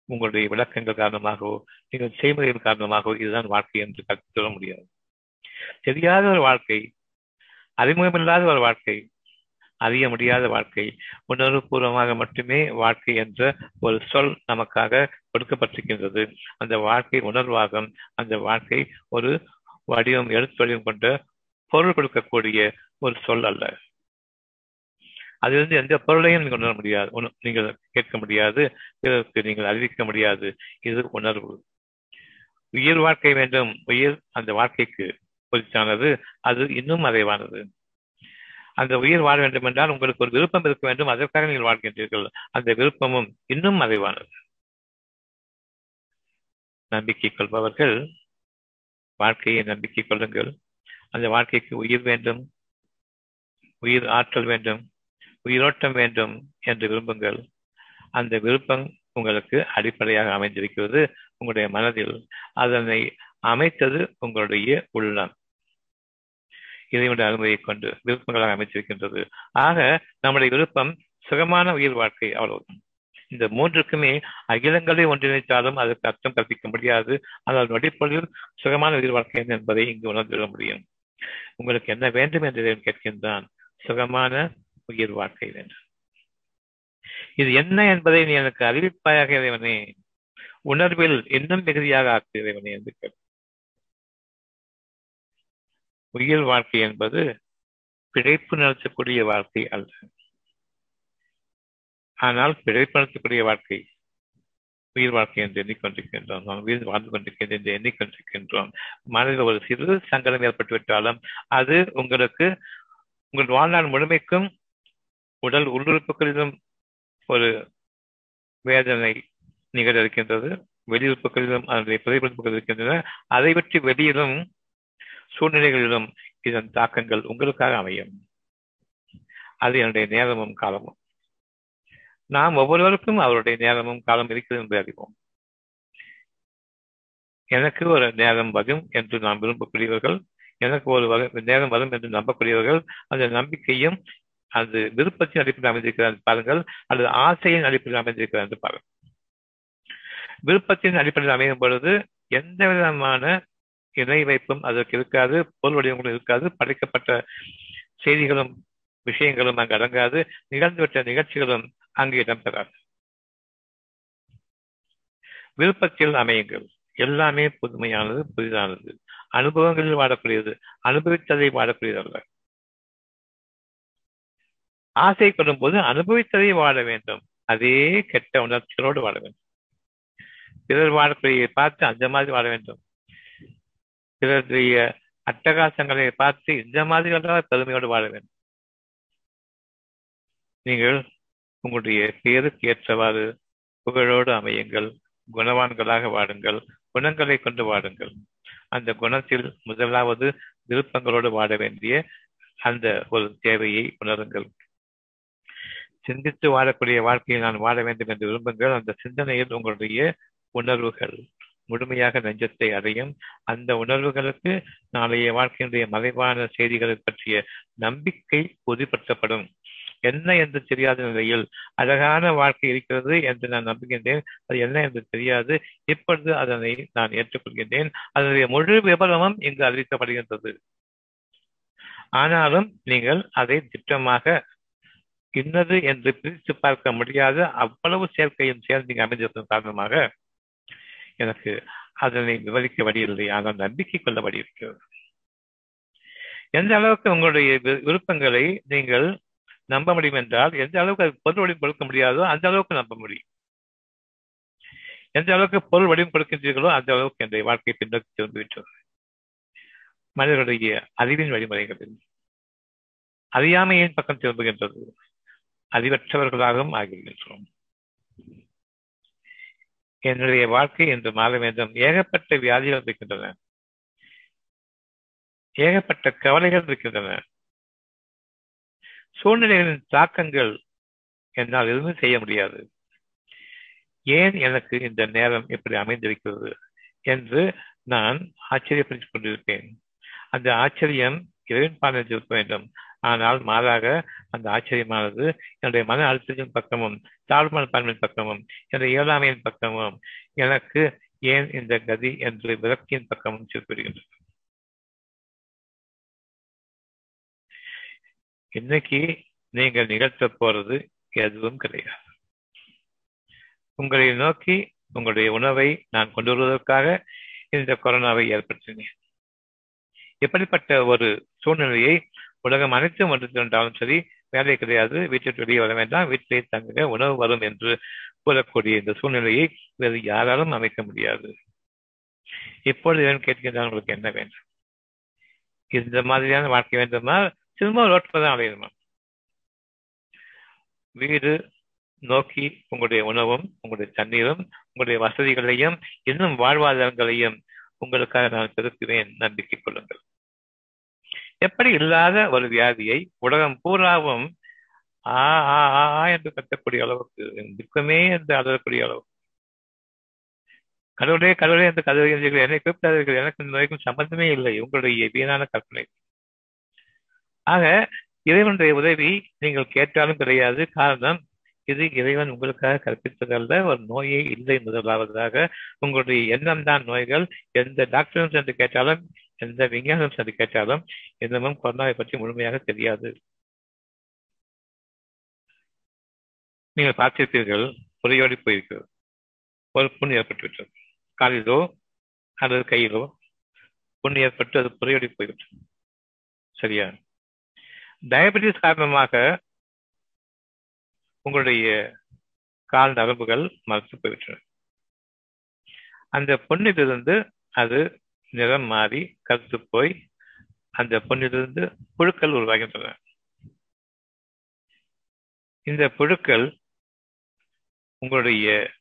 உங்களுடைய விளக்கங்கள் காரணமாகவோ நீங்கள் செய்முறைகள் காரணமாகவோ இதுதான் வாழ்க்கை என்று சொல்ல முடியாது. தெரியாத ஒரு வாழ்க்கை அறிமுகமில்லாத ஒரு வாழ்க்கை அறிய முடியாத வாழ்க்கை உணர்வுபூர்வமாக மட்டுமே வாழ்க்கை என்ற ஒரு சொல் நமக்காக கொடுக்கப்பட்டிருக்கின்றது. அந்த வாழ்க்கை உணர்வாகும். அந்த வாழ்க்கை ஒரு வடிவம் எழுத்து வடிவம் கொண்ட பொருள் கொடுக்கக்கூடிய ஒரு சொல் அல்ல. அதிலிருந்து எந்த பொருளையும் நீங்கள் உணர முடியாது. நீங்கள் கேட்க முடியாது. பிறருக்கு நீங்கள் அறிவிக்க முடியாது. இது உணர்வு. உயிர் வாழ்க்கை வேண்டும். உயிர் அந்த வாழ்க்கைக்கு பொதிச்சானது அது இன்னும் மறைவானது. அந்த உயிர் வாழ வேண்டும் என்றால் உங்களுக்கு ஒரு விருப்பம் இருக்க வேண்டும். அதற்காக நீங்கள் வாழ்கின்றீர்கள். அந்த விருப்பமும் இன்னும் மறைவானது. நம்பிக்கை கொள்பவர்கள் வாழ்க்கையை நம்பிக்கை கொள்ளுங்கள். அந்த வாழ்க்கைக்கு உயிர் வேண்டும். உயிர் ஆற்றல் வேண்டும். உயிரோட்டம் வேண்டும் என்று விரும்புங்கள். அந்த விருப்பம் உங்களுக்கு அடிப்படையாக அமைந்திருக்கிறது உங்களுடைய மனதில். அதனை அமைத்தது உங்களுடைய உள்ளம். இறைவனுடைய அனுமதியை கொண்டு விருப்பங்களாக அமைச்சிருக்கின்றது ஆக நம்முடைய விருப்பம் சுகமான உயிர் வாழ்க்கை அவ்வளவுதான். இந்த மூன்றுக்குமே அகிலங்களை ஒன்றிணைத்தாலும் அதற்கு அர்த்தம் கற்பிக்க முடியாது. ஆனால் நொடிப்பொழுதில் சுகமான உயிர் வாழ்க்கை என்பதை இங்கு உணர்ந்துவிட முடியும். உங்களுக்கு என்ன வேண்டும் என்று கேட்கின்றான். சுகமான உயிர் வாழ்க்கை வேண்டும் இது என்ன என்பதை நீ எனக்கு அறிவிப்பாயாக இறைவனே. உணர்வில் இன்னும் மிகுதியாக ஆக்கு இறைவனே என்று கேட்கும் உயிர் வாழ்க்கை என்பது பிழைப்பு நடத்தக்கூடிய வாழ்க்கை அல்ல. ஆனால் பிழைப்படுத்தக்கூடிய வாழ்க்கை உயிர் வாழ்க்கை என்று எண்ணிக்கொண்டிருக்கின்றோம். நாம் உயிர் வாழ்ந்து கொண்டிருக்கின்ற என்று எண்ணிக்கொண்டிருக்கின்றோம். மனதில் ஒரு சிறு சங்கடம் ஏற்பட்டுவிட்டாலும் அது உங்களுக்கு உங்கள் வாழ்நாள் முழுமைக்கும் உடல் உள்ளுறுப்புகளிலும் ஒரு வேதனை நிகழ இருக்கின்றது வெளியுறுப்புகளிலும் அதனுடைய பிரதிபலிப்புகள் இருக்கின்றன. அதை பற்றி வெளியிலும் சூழ்நிலைகளிலும் இதன் தாக்கங்கள் உங்களுக்காக அமையும். அது என்னுடைய நேரமும் காலமும். நாம் ஒவ்வொருவருக்கும் அவருடைய நேரமும் காலம் இருக்கிறது என்று அறிவோம். எனக்கு ஒரு நேரம் வரும் என்று நாம் விரும்பக்கூடியவர்கள் எனக்கு ஒரு நேரம் வரும் என்று நம்பக்கூடியவர்கள் அந்த நம்பிக்கையும் அது விருப்பத்தின் அடிப்படையில் அமைந்திருக்கிறார் பாருங்கள் அல்லது ஆசையின் அடிப்படையில் அமைந்திருக்கிறார் என்று பாருங்கள். விருப்பத்தின் அடிப்படையில் அமையும் பொழுது எந்த விதமான இணை வைப்பும் அதற்கு இருக்காது பொருள் வடிவங்களும் இருக்காது படைக்கப்பட்ட செய்திகளும் விஷயங்களும் அங்கு அடங்காது நிகழ்ந்துவிட்ட நிகழ்ச்சிகளும் அங்கு இடம்பெறாது விருப்பத்தில் அமையுங்கள். எல்லாமே புதுமையானது புதிதானது. அனுபவங்களில் வாடக்கூடியது அனுபவித்ததை வாடக்கூடியது அல்ல ஆசைப்படும் போது அனுபவித்ததை வாழ வேண்டும். அதே கெட்ட உணர்ச்சிகளோடு வாழ வேண்டும். பிறர் வாழக்கூடிய பார்த்து அந்த மாதிரி வாழ வேண்டும். பிறருடைய அட்டகாசங்களை பார்த்து இந்த மாதிரி பெருமையோடு வாழ வேண்டும். நீங்கள் உங்களுடைய பேருக்கு ஏற்றவாறு புகழோடு அமையுங்கள். குணவான்களாக வாடுங்கள். குணங்களை கொண்டு வாடுங்கள். அந்த குணத்தில் முதலாவது விருப்பங்களோடு வாட வேண்டிய அந்த ஒரு தேவையை உணருங்கள். சிந்தித்து வாழக்கூடிய வாழ்க்கையை நான் வாழ வேண்டும் என்று விரும்புங்கள். அந்த சிந்தனையில் உங்களுடைய உணர்வுகள் முழுமையாக நெஞ்சத்தை அடையும். அந்த உணர்வுகளுக்கு நாளைய வாழ்க்கையினுடைய மறைவான செய்திகளை பற்றிய நம்பிக்கை உறுதிப்படுத்தப்படும். என்ன என்று தெரியாத நிலையில் அழகான வாழ்க்கை இருக்கிறது என்று நான் நம்புகின்றேன். அது என்ன என்று தெரியாது. இப்பொழுது அதனை நான் ஏற்றுக்கொள்கின்றேன். அதனுடைய முழு விபரமும் இங்கு அறிவிக்கப்படுகின்றது. ஆனாலும் நீங்கள் அதை திட்டமாக இன்னது என்று பிரித்து பார்க்க முடியாத. அவ்வளவு சேர்க்கையும் சேர்ந்து அமைந்திருக்கும் காரணமாக எனக்கு அதனை விவரிக்க வழியில்லை. ஆனால் நம்பிக்கை கொள்ள வழி இருக்கிறது. எந்த அளவுக்கு உங்களுடைய விருப்பங்களை நீங்கள் நம்ப முடியும் என்றால் எந்த அளவுக்கு அது பொருள் வடிவம் கொடுக்க முடியாதோ அந்த அளவுக்கு நம்ப முடியும். எந்த அளவுக்கு பொருள் வடிவம் கொடுக்கின்றீர்களோ அந்த அளவுக்கு என்னுடைய வாழ்க்கையை பின்னோக்கி திரும்பிவிட்டது மனிதர்களுடைய அறிவின் வழிமுறைகளில் அறியாமையின் பக்கம் திரும்புகின்றது? அறிவற்றவர்களாகவும் ஆகிவிடுகின்றோம். என்னுடைய வாழ்க்கை என்று மாற வேண்டும். ஏகப்பட்ட வியாதிகள் இருக்கின்றன. ஏகப்பட்ட கவலைகள் இருக்கின்றன. சூழ்நிலைகளின் தாக்கங்கள் என்னால் எதுவுமே செய்ய முடியாது. ஏன் எனக்கு இந்த நேரம் இப்படி அமைந்திருக்கிறது என்று நான் ஆச்சரியப்படுத்திக் கொண்டிருப்பேன். அந்த ஆச்சரியம் இறைவன் பாடத்தில் இருக்க வேண்டும். ஆனால் மாறாக அந்த ஆச்சரியமானது என்னுடைய மன அழுத்தத்தின் பக்கமும் தாழ்மான பண்பின் பக்கமும் என்னுடைய இயலாமையின் பக்கமும் எனக்கு ஏன் இந்த கதி என்று விரக்தியின் பக்கமும் குறிப்பிடுகின்றது இன்னைக்கு நீங்கள் நிகழ்த்த போறது எதுவும் கிடையாது. உங்களை நோக்கி உங்களுடைய உணவை நான் கொண்டு வருவதற்காக இந்த கொரோனாவை ஏற்படுத்தினேன். எப்படிப்பட்ட ஒரு சூழ்நிலையை உலகம் அனைத்தும் வந்து திரண்டாலும் சரி வேலை கிடையாது வீட்டிற்கு வெளியே வர வேண்டாம் வீட்டிலே தங்குக உணவு வரும் என்று கூறக்கூடிய இந்த சூழ்நிலையை வேறு யாராலும் அமைக்க முடியாது. இப்பொழுது இவன் கேட்கின்றான் உங்களுக்கு என்ன வேண்டும்? இந்த மாதிரியான வாழ்க்கை வேண்டுமா திரும்ப ரோட்டில் தான் வீடு நோக்கி உங்களுடைய உணவும் உங்களுடைய தண்ணீரும் உங்களுடைய வசதிகளையும் இன்னும் வாழ்வாதாரங்களையும் உங்களுக்காக நான் செலுத்துவேன். நம்பிக்கை கொள்ளுங்கள். எப்படி இல்லாத ஒரு வியாதியை உலகம் பூராவும் ஆ ஆ ஆ என்று கட்டக்கூடிய அளவுக்கு துக்கமே என்று அலறக்கூடிய அளவு கடவுளே கடவுளே என்று கதவுகிறீர்கள் என்னை கூப்பிட்டார்கள் எனக்கு இந்த நோய்க்கும் சம்பந்தமே இல்லை. உங்களுடைய வீணான கற்பனை. ஆக இறைவனுடைய உதவி நீங்கள் கேட்டாலும் கிடையாது. காரணம் இது இறைவன் உங்களுக்காக கற்பித்ததல்ல. ஒரு நோயே இல்லை முதலாவதாக. உங்களுடைய எண்ணம் தான் நோய்கள். எந்த டாக்டரும் சென்று கேட்டாலும் எந்த விஞ்ஞானம் சென்று கேட்டாலும் இன்னமும் கொரோனாவை பற்றி முழுமையாக தெரியாது. நீங்கள் பார்த்திருப்பீர்கள் புறையோடி போயிருக்கிறது ஒரு புண் ஏற்பட்டுவிட்டது. காலிலோ அல்லது கையிலோ புண் ஏற்பட்டு அது புறையோடி போய்விட்டது. சரியா? டயபெட்டிஸ் காரணமாக உங்களுடைய கால் நரம்புகள் மறுத்து போயிட்டன அந்த பொண்ணிலிருந்து அது நிறம் மாறி கருத்து போய் அந்த பொண்ணிலிருந்து புழுக்கள் உருவாகின்றன. இந்த புழுக்கள் உங்களுடைய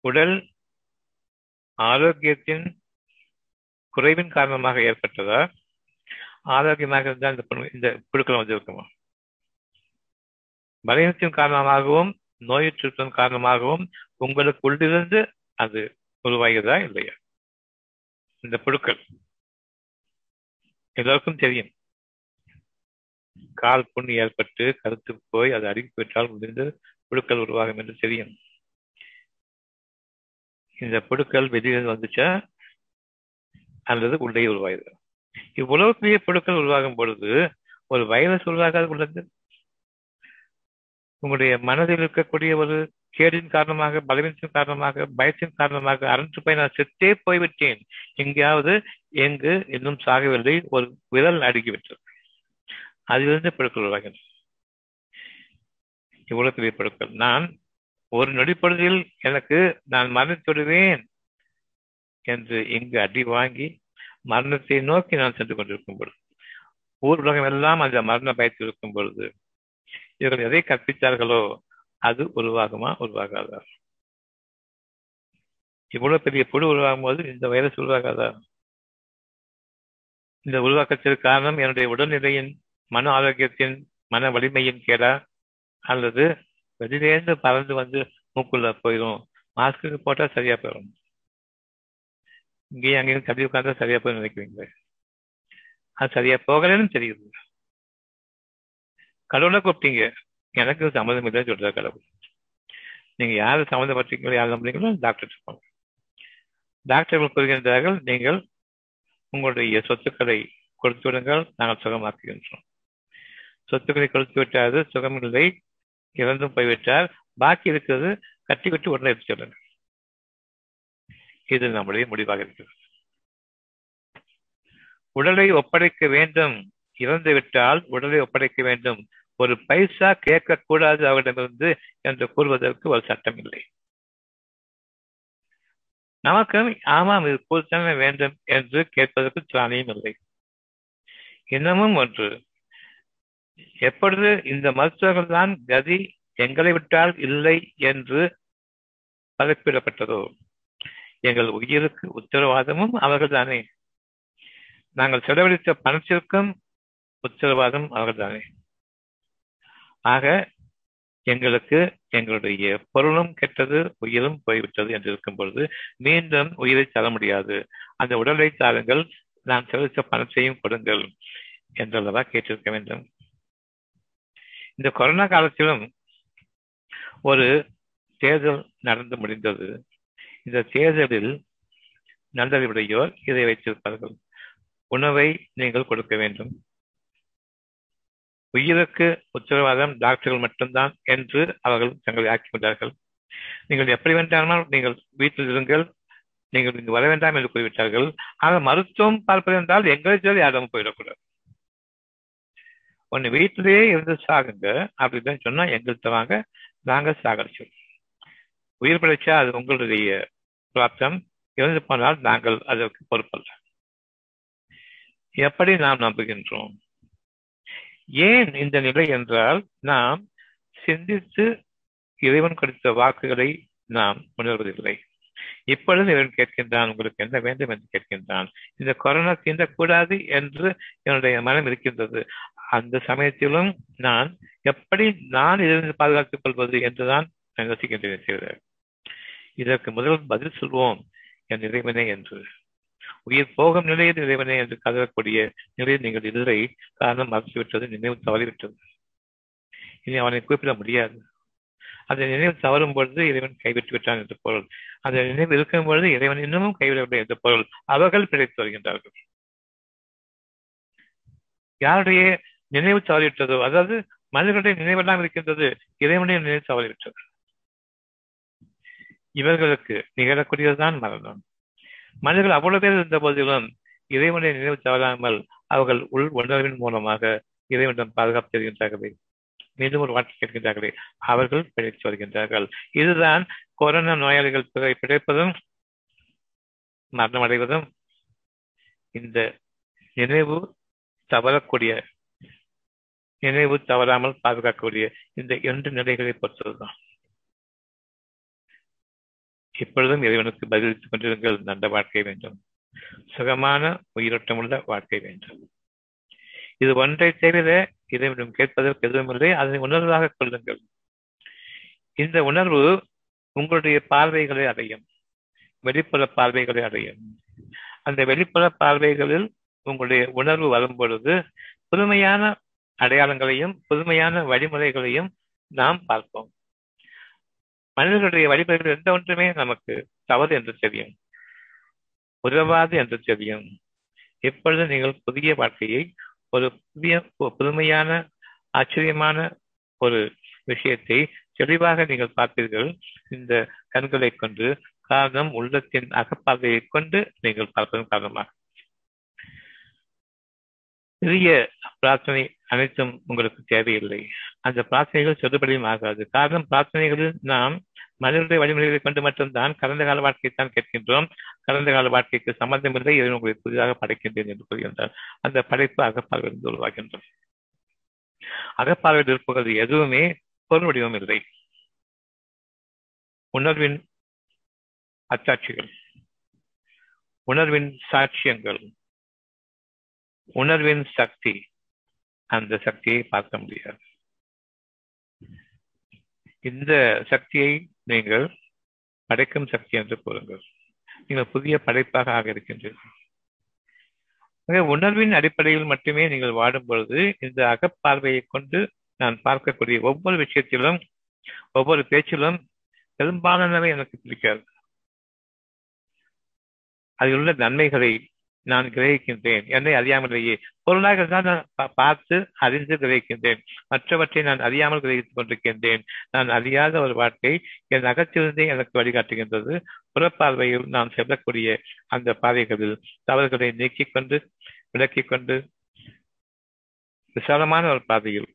உடல் ஆரோக்கியத்தின் குறைவின் காரணமாக ஏற்பட்டதா? ஆரோக்கியமாக இருந்தால் இந்த இந்த புழுக்கள் வந்திருக்குமா பலவீனத்தின் காரணமாகவும் நோயுற்றின் காரணமாகவும் உங்களுக்கு உள்ளிருந்து அது உருவாகிறதா இல்லையா? இந்த புழுக்கள் எல்லோருக்கும் தெரியும். கால் புண் ஏற்பட்டு கருத்து போய் அது அடிக்கப்பட்டால் முடிந்து புழுக்கள் உருவாகும் என்று தெரியும். இந்த புழுக்கள் வெளியில் வந்துச்சா? அல்லது உள்ளே உருவாகிறது? இவ்வளவு பெரிய புழுக்கள் உருவாகும் பொழுது ஒரு வைரஸ் உருவாகாது உள்ளது. உங்களுடைய மனதில் இருக்கக்கூடிய ஒரு கேடின் காரணமாக பலவீனத்தின் காரணமாக பயத்தின் காரணமாக அரண்டு போய் நான் செத்தே போய்விட்டேன். எங்கேயாவது எங்கு இன்னும் சாகவில்லை. ஒரு விரல் அடுக்கிவிட்டது. அதிலிருந்து புழுக்கள் உருவாகின்றன. இவ்வளவு பெரிய புழுக்கள். நான் ஒரு நொடிப்பொழுதில் எனக்கு நான் மரணித்துடுவேன் என்று இங்கு அடி வாங்கி மரணத்தை நோக்கி நான் சென்று கொண்டிருக்கும் பொழுது ஊர் உலகம் எல்லாம் அந்த மரண பயத்தில் இருக்கும் பொழுது இவர்கள் எதை கற்பித்தார்களோ அது உருவாகுமா உருவாகாதா? இவ்வளவு பெரிய புழு உருவாகும் போது இந்த வைரஸ் உருவாகாதா? இந்த உருவாக்கத்திற்கு காரணம் என்னுடைய உடல்நிலையின் மன ஆரோக்கியத்தின் மன வலிமையின் கேடா அல்லது வெளியிலேருந்து பறந்து வந்து மூக்குள்ள போயிடும் மாஸ்க்கு போட்டா சரியா போயிடும் இங்கேயும் அங்கேயும் தள்ளி உட்காந்து சரியா போய் நினைக்குவீங்க அது சரியா போகலன்னு தெரியுது. கடவுளை கூப்பிட்டீங்க. எனக்கு சம்மந்தம் இல்லை சொல்ற கடவுள். நீங்க யார் சம்மந்தப்பட்டீங்களோ யார் நம்புறீங்களோ டாக்டர் இருப்பாங்க டாக்டர்கள் கூறுகின்றார்கள் நீங்கள் உங்களுடைய சொத்துக்களை கொடுத்து விடுங்கள் நாங்கள் சுகமாக்குகின்றோம். சொத்துக்களை கொடுத்து விட்டாது சுகமில்லை இறந்தும் போய்விட்டார். பாக்கி இருக்கிறது கட்டி விட்டு உடனே எடுத்து சொல்லுங்க இது நம்முடைய முடிவாக இருக்கிறது. உடலை ஒப்படைக்க வேண்டும் இறந்து விட்டால் உடலை ஒப்படைக்க வேண்டும். ஒரு பைசா கேட்கக்கூடாது அவரிடமிருந்து என்று கூறுவதற்கு ஒரு சட்டம் இல்லை. நமக்கு ஆமாம் இது கூறுத்தன்மை வேண்டும் என்று கேட்பதற்கு திராணியும் இல்லை. இன்னமும் ஒன்று எப்பொழுது இந்த மருத்துவர்கள் தான் கதி எங்களை விட்டால் இல்லை என்று பரப்பிடப்பட்டதோ எங்கள் உயிருக்கு உத்தரவாதமும் அவர்கள் தானே நாங்கள் செலவழித்த பணத்திற்கும் உத்தரவாதம் அவர்கள்தானே? ஆக எங்களுக்கு எங்களுடைய பொருளும் கெட்டது உயிரும் போய்விட்டது என்று இருக்கும் பொழுது மீண்டும் உயிரை தர முடியாது. அந்த உடலை தாருங்கள் நான் செலவழித்த பணத்தையும் கொடுங்கள் என்றல்லவா கேட்டிருக்க வேண்டும். இந்த கொரோனா காலத்திலும் ஒரு தேர்தல் நடந்து முடிந்தது. இந்த தேர்தலில் நல்லறிவுடையோர் இதை வைத்திருப்பார்கள். உணவை நீங்கள் கொடுக்க வேண்டும். உயிருக்கு உத்தரவாதம் டாக்டர்கள் மட்டும்தான் என்று அவர்கள் தங்களை ஆக்கிக் கொண்டார்கள் நீங்கள் எப்படி வேண்டாமல் நீங்கள் வீட்டில் இருங்கள். நீங்கள் இங்கு வர வேண்டாம் என்று கூறிவிட்டார்கள். ஆனால் மருத்துவம் பார்ப்பது என்றால் எங்களை சொல்லி யாரும் போயிடக்கூடாது. ஒன்னு வீட்டிலேயே இருந்து சாகுங்க. அப்படின்னு சொன்னா எங்கள்கிட்ட வாங்க. நாங்க சாகடிச்சோம். உயிர் பிழைச்சா அது உங்களுடைய பிராப்தம் இறந்து போனால் நாங்கள் அதற்கு பொறுப்பல்ல. எப்படி நாம் நம்புகின்றோம்? ஏன் இந்த நிலை என்றால் நாம் சிந்தித்து இறைவன் கொடுத்த வாக்குகளை நாம் உணர்வதில்லை. இப்பொழுது இவன் கேட்கின்றான் உங்களுக்கு என்ன வேண்டும்? என்று கேட்கின்றான். இந்த கொரோனா தீண்டக்கூடாது என்று என்னுடைய மனம் இருக்கின்றது. அந்த சமயத்திலும் நான் எப்படி நான் இதிலிருந்து பாதுகாத்துக் கொள்வது என்றுதான் நான் யோசிக்கின்றேன் இதற்கு முதல் பதில் சொல்வோம் என் இறைவனே என்று. உயிர் போகும் நிலையில் இறைவனே என்று கதறக்கூடிய நிலையில் நீங்கள் இதுரை காரணம் மறைத்துவிட்டது நினைவு தவறிவிட்டது. இனி அவனை குறிப்பிட முடியாது. அந்த நினைவு தவறும் பொழுது இறைவன் கைவிட்டு விட்டான் என்று பொருள். அந்த நினைவு இருக்கும் பொழுது இறைவன் இன்னமும் கைவிடவில்லை என்று பொருள். அவர்கள் பிழைத்து வருகின்றார்கள். யாருடைய நினைவு தவறிவிட்டதோ அதாவது மனிதர்களுடைய நினைவெல்லாம் இருக்கின்றது இறைவனுடைய நினைவு தவறிவிட்டது. இவர்களுக்கு நிகழக்கூடியதுதான் மரணம். மனிதர்கள் அவ்வளவு பேர் இருந்த போதிலும் இறைவனை நினைவு தவறாமல் அவர்கள் உள் உணர்வின் மூலமாக இறைவனிடம் பாதுகாப்பு தெரிகின்றார்களே. மீண்டும் ஒரு வார்த்தை கேட்கின்றார்களே. அவர்கள் பிழைத்து வருகின்றார்கள். இதுதான் கொரோனா நோயாளிகள் பிழைப்பதும் மரணமடைவதும் இந்த நினைவு தவறக்கூடிய நினைவு தவறாமல் பாதுகாக்கக்கூடிய இந்த இரண்டு நிலைகளை பொறுத்ததுதான். இப்பொழுதும் இறைவனுக்கு பதிலளித்துக் கொண்டிருங்கள். நல்ல வாழ்க்கை வேண்டும். சுகமான உயிரோட்டமுள்ள வாழ்க்கை வேண்டும். இது ஒன்றை தவிர இறைவனும் கேட்பதற்கு எதுவுமில்லை. அதனை உணர்வாக கொள்ளுங்கள். இந்த உணர்வு உங்களுடைய பார்வைகளை அடையும். வெளிப்புற பார்வைகளை அடையும். அந்த வெளிப்புற பார்வைகளில் உங்களுடைய உணர்வு வரும் பொழுது புதுமையான அடையாளங்களையும் புதுமையான வழிமுறைகளையும் நாம் பார்ப்போம். மனிதர்களுடைய வழிபாடுகள் எந்த ஒன்றுமே நமக்கு தவறு என்று தெரியும். உதவாது என்று தெரியும். இப்பொழுது நீங்கள் புதிய வாழ்க்கையை ஒரு புதிய புதுமையான ஆச்சரியமான ஒரு விஷயத்தை தெளிவாக நீங்கள் பார்ப்பீர்கள். இந்த கண்களை கொண்டு காரணம் உள்ளத்தின் அகப்பார்வையை கொண்டு நீங்கள் பார்ப்பதன் காரணமாக. பிரார்த்தனை அனைத்தும் உங்களுக்கு தேவையில்லை. அந்த பிரார்த்தனைகள் செல்லுபடியும் ஆகாது. காரணம் பிரார்த்தனைகளில் நாம் மனிதனுடைய வழிமுறைகளை கொண்டு மட்டும்தான் கடந்த கால வாழ்க்கையை தான் கேட்கின்றோம். கடந்த கால வாழ்க்கைக்கு சம்பந்தமில்லை இதை உங்களை புதிதாக படைக்கின்றேன் என்று கூறுகின்றார் அந்த படைப்பு அகப்பார்வையிலிருந்து உருவாகின்றது. அகப்பார்வையில் இருப்பது எதுவுமே பொருள் வடிவம் இல்லை. உணர்வின் அச்சாட்சிகள் உணர்வின் சாட்சியங்கள் உணர்வின் சக்தி அந்த சக்தியை பார்க்க முடியாது. இந்த சக்தியை நீங்கள் படைக்கும் சக்தி என்று கூறுங்கள். நீங்கள் புதிய படைப்பாக ஆக இருக்கின்றீர்கள். உணர்வின் அடிப்படையில் மட்டுமே நீங்கள் வாடும் பொழுது இந்த அகப்பார்வையை கொண்டு நான் பார்க்கக்கூடிய ஒவ்வொரு விஷயத்திலும் ஒவ்வொரு பேச்சிலும் பெரும்பாலானவை எனக்கு பிடிக்காது. அதில் உள்ள நன்மைகளை நான் கிரகிக்கின்றேன் என்னை அறியாமலேயே. பொருளாக தான் நான் பார்த்து அறிந்து கிரகிக்கின்றேன். மற்றவற்றை நான் அறியாமல் கிரகித்துக் கொண்டிருக்கின்றேன். நான் அறியாத ஒரு வாழ்க்கை என் அகத்திலிருந்தே எனக்கு வழிகாட்டுகின்றது. புறப்பார்வையில் நான் செல்லக்கூடிய அந்த பாதைகளில் தவறுகளை நீக்கிக் கொண்டு விளக்கிக் கொண்டு விசாலமான ஒரு பாதையில்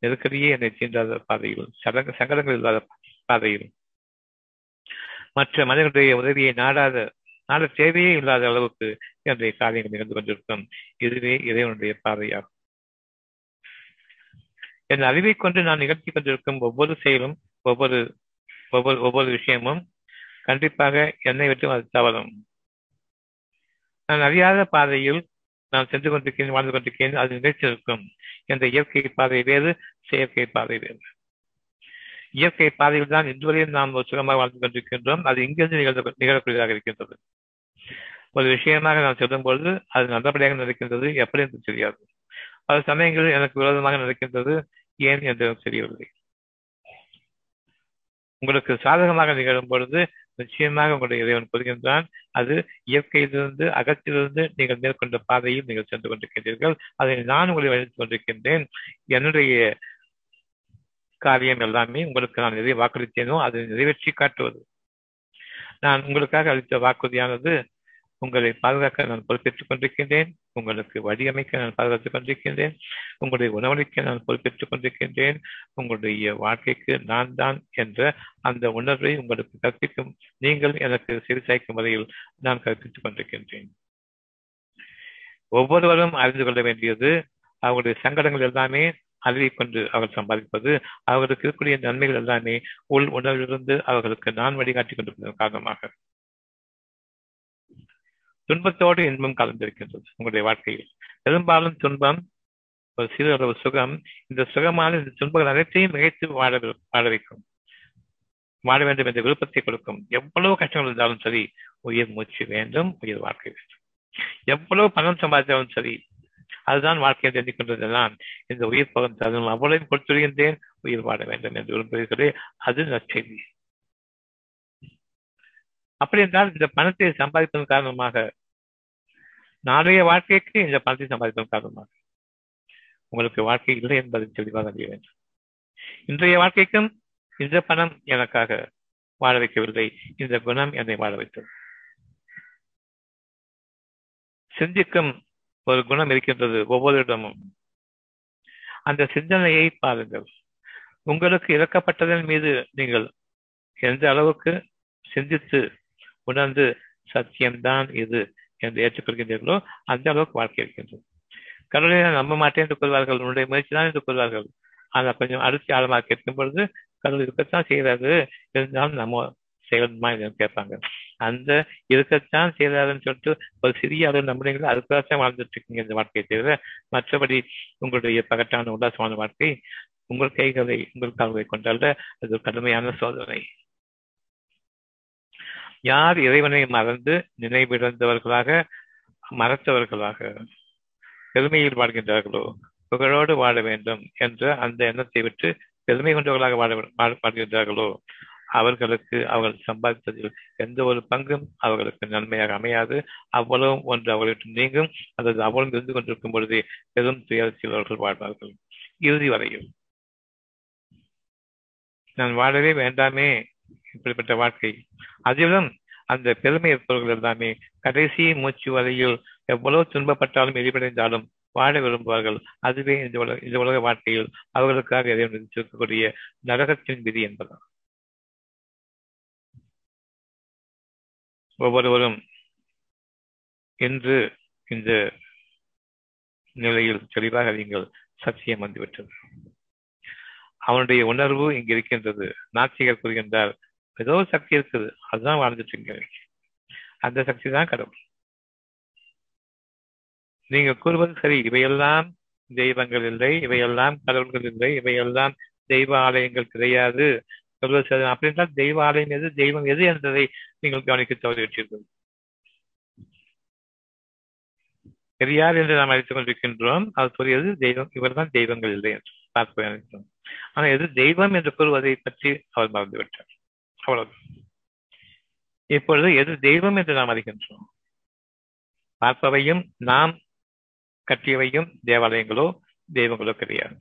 நெருக்கடியே என்னை தீண்டாத பாதையில் சடங்கு சங்கடங்கள் இல்லாத பாதையில். மற்ற மனிதர்களுடைய உதவியை நாடாத நாட தேவையே இல்லாத அளவுக்கு என்னுடைய காரியங்கள் நிகழ்ந்து கொண்டிருக்கும். இதுவே இறைவனுடைய பாதையாகும் என் அறிவை கொண்டு நான் நிகழ்த்தி கொண்டிருக்கும் ஒவ்வொரு செயலும் ஒவ்வொரு ஒவ்வொரு ஒவ்வொரு விஷயமும் கண்டிப்பாக என்னை விட்டு அது தவறும். நான் அறியாத பாதையில் நான் சென்று கொண்டிருக்கிறேன் வாழ்ந்து கொண்டிருக்கிறேன் அது நிகழ்ச்சியிருக்கும் என்ற இயற்கை பாதை வேறு செயற்கை பாதை வேறு. இயற்கை பாதையில் தான் இன்றுவரையும் நாம் ஒரு சுகமாக வாழ்ந்து கொண்டிருக்கின்றோம். அது இங்கிருந்து நிகழ்ந்த நிகழக்கூடியதாக இருக்கின்றது. ஒரு விஷயமாக நான் சொல்லும் பொழுது அது நல்லபடியாக நடக்கின்றது எப்படி என்று தெரியாது. பல சமயங்களில் எனக்கு விரோதமாக நடக்கின்றது ஏன் என்று தெரியவில்லை. உங்களுக்கு சாதகமாக நிகழும் பொழுது நிச்சயமாக உங்களுடைய இறைவன் கூறுகின்றான் அது இயற்கையிலிருந்து அகத்திலிருந்து நீங்கள் மேற்கொண்ட பாதையில் நீங்கள் சென்று கொண்டிருக்கின்றீர்கள். அதை நான் உங்களை வழித்து கொண்டிருக்கின்றேன். என்னுடைய காரியம் எல்லாமே உங்களுக்கு நான் நிறைய வாக்களித்தேனோ அதை நிறைவேற்றி காட்டுவது. நான் உங்களுக்காக அளித்த வாக்குறுதியானது உங்களை பாதுகாக்க நான் பொறுப்பேற்றுக் கொண்டிருக்கின்றேன் உங்களுக்கு வடிவமைக்க நான் பாதுகாத்துக் கொண்டிருக்கின்றேன் உங்களுடைய உணவளிக்க நான் பொறுப்பேற்றுக் கொண்டிருக்கின்றேன் உங்களுடைய வாழ்க்கைக்கு நான் தான் என்ற அந்த உணர்வை உங்களுக்கு கற்பிக்கும் நீங்கள் எனக்கு சிறுசாய்க்கும் வரையில் நான் கற்பித்துக் கொண்டிருக்கின்றேன். ஒவ்வொருவரும் அறிந்து கொள்ள வேண்டியது அவருடைய சங்கடங்கள் எல்லாமே அறிவை கொண்டு அவர் சம்பாதிப்பது அவர்களுக்கு இருக்கக்கூடிய நன்மைகள் எல்லாமே உள் உணர்விலிருந்து அவர்களுக்கு நான் வழிகாட்டி கொண்டிருப்பதன் காரணமாக. துன்பத்தோடு இன்பம் கலந்திருக்கின்றது உங்களுடைய வாழ்க்கையில். பெரும்பாலும் துன்பம் ஒரு சிறு அளவு சுகம் இந்த சுகமான இந்த துன்பங்கள் அனைத்தையும் மிகைத்து வாழ வாழ வைக்கும். வாழ வேண்டும் என்ற விருப்பத்தை கொடுக்கும். எவ்வளவு கஷ்டங்கள் இருந்தாலும் சரி உயிர் மூச்சு வேண்டும் உயிர் வாழ்க்கை வேண்டும். எவ்வளவு பணம் சம்பாதித்தாலும் சரி அதுதான் வாழ்க்கையை தெரிந்து கொண்டதெல்லாம். இந்த உயிர் பகன் தருணம் அவ்வளவு கொடுத்துருகின்றேன் உயிர் வாழ வேண்டும் என்று விரும்புகிறீர்களே அது நற்செய்தி அப்படி என்றால் இந்த பணத்தை சம்பாதிப்பதன் காரணமாக நாளைய வாழ்க்கைக்கு இந்த பணத்தை சம்பாதிப்பதன் காரணமாக உங்களுக்கு வாழ்க்கை இல்லை என்பதை தெளிவாக அறிய வேண்டும். இன்றைய வாழ்க்கைக்கும் இந்த பணம் எனக்காக வாழ வைக்கவில்லை. இந்த குணம் என்னை வாழ வைத்தது. சிந்திக்கும் ஒரு குணம் இருக்கின்றது ஒவ்வொரு இடமும் அந்த சிந்தனையை பாருங்கள். உங்களுக்கு இறக்கப்பட்டதன் மீது நீங்கள் எந்த அளவுக்கு சிந்தித்து உணர்ந்து சத்தியம்தான் இது என்று ஏற்றுக்கொள்கின்றீர்களோ அந்த அளவுக்கு வாழ்க்கை இருக்கின்றது. கடவுளை நம்ப மாட்டேன் என்று கொள்வார்கள் உன்னுடைய முயற்சி தான் என்று கொள்வார்கள் ஆனால் கொஞ்சம் அரிசி ஆழமாக கேட்கும் பொழுது கடவுள் இருக்கத்தான் செய்கிறாரு இருந்தாலும் நம்ம செய்யணுமா என்று கேட்பாங்க. அந்த இருக்கத்தான் செய்கிறாருன்னு சொல்லிட்டு ஒரு சிறிய அளவு நம்புறீங்களோ அதுக்காகத்தான் வாழ்ந்துட்டு இருக்கீங்க இந்த வாழ்க்கையை தவிர மற்றபடி உங்களுடைய பகட்டான உல்லாசமான வாழ்க்கை உங்கள் கைகளை உங்கள் கால்களை கொண்டாட அது ஒரு கடுமையான சோதனை. யார் இறைவனை மறந்து நினைவிழந்தவர்களாக மறத்தவர்களாக பெருமையில் வாழ்கின்றார்களோ புகழோடு வாழ வேண்டும் என்ற அந்த எண்ணத்தை விட்டு பெருமை கொண்டவர்களாக வாழ வாழ்கின்றார்களோ அவர்களுக்கு அவர்கள் சம்பாதித்ததில் எந்த ஒரு பங்கும் அவர்களுக்கு நன்மையாக அமையாது. அவ்வளவும் ஒன்று அவர்களிடம் நீங்கும். அல்லது அவ்வளவு இருந்து கொண்டிருக்கும் பொழுதே பெரும் துயரத்தில் அவர்கள் வாழ்வார்கள். இறுதி வரையில். நான் வாழவே வேண்டாமே. இப்படிப்பட்ட வாழ்க்கை. அதிலும் அந்த பெருமை இருப்பவர்கள் எல்லாமே கடைசி மூச்சு வரையில் எவ்வளவு துன்பப்பட்டாலும் எரிபடைந்தாலும் வாழ விரும்புவார்கள். அதுவே இந்த உலக இந்த உலக வாழ்க்கையில் அவர்களுக்காக இறைவன் விதித்திருக்கக்கூடிய நரகத்தின் விதி என்பதாகும். ஒவ்வொருவரும் இன்று இந்த நிலையில் தெளிவாக நீங்கள் சத்தியம் வந்துவிட்டது. அவனுடைய உணர்வு இங்கு இருக்கின்றது. நாத்திகர் கூறுகின்றார் ஏதோ சக்தி இருக்குது அதுதான் வாழ்ந்துட்டு இங்க அந்த சக்தி தான் கடவுள். நீங்க கூறுவது சரி இவையெல்லாம் தெய்வங்கள் இல்லை இவையெல்லாம் கடவுள்கள் இல்லை இவையெல்லாம் தெய்வ ஆலயங்கள் கிடையாது. சொல்வது அப்படின்றால் தெய்வ ஆலயம் எது தெய்வம் எது என்பதை நீங்கள் கவனிக்க தவறிவிட்டீர்கள். பெரியார் என்று நாம் அழைத்துக் கொண்டிருக்கின்றோம். அது புரியாது தெய்வம் இவர்தான் தெய்வங்கள் இல்லை என்று பார்க்க ஆனால் எது தெய்வம் என்று கூறுவதை பற்றி அவர் மறந்துவிட்டார். அவ்வளவு இப்பொழுது எது தெய்வம் என்று நாம் அறிகின்றோம்? பார்ப்பவையும் நாம் கட்டியவையும் தேவாலயங்களோ தெய்வங்களோ கிடையாது.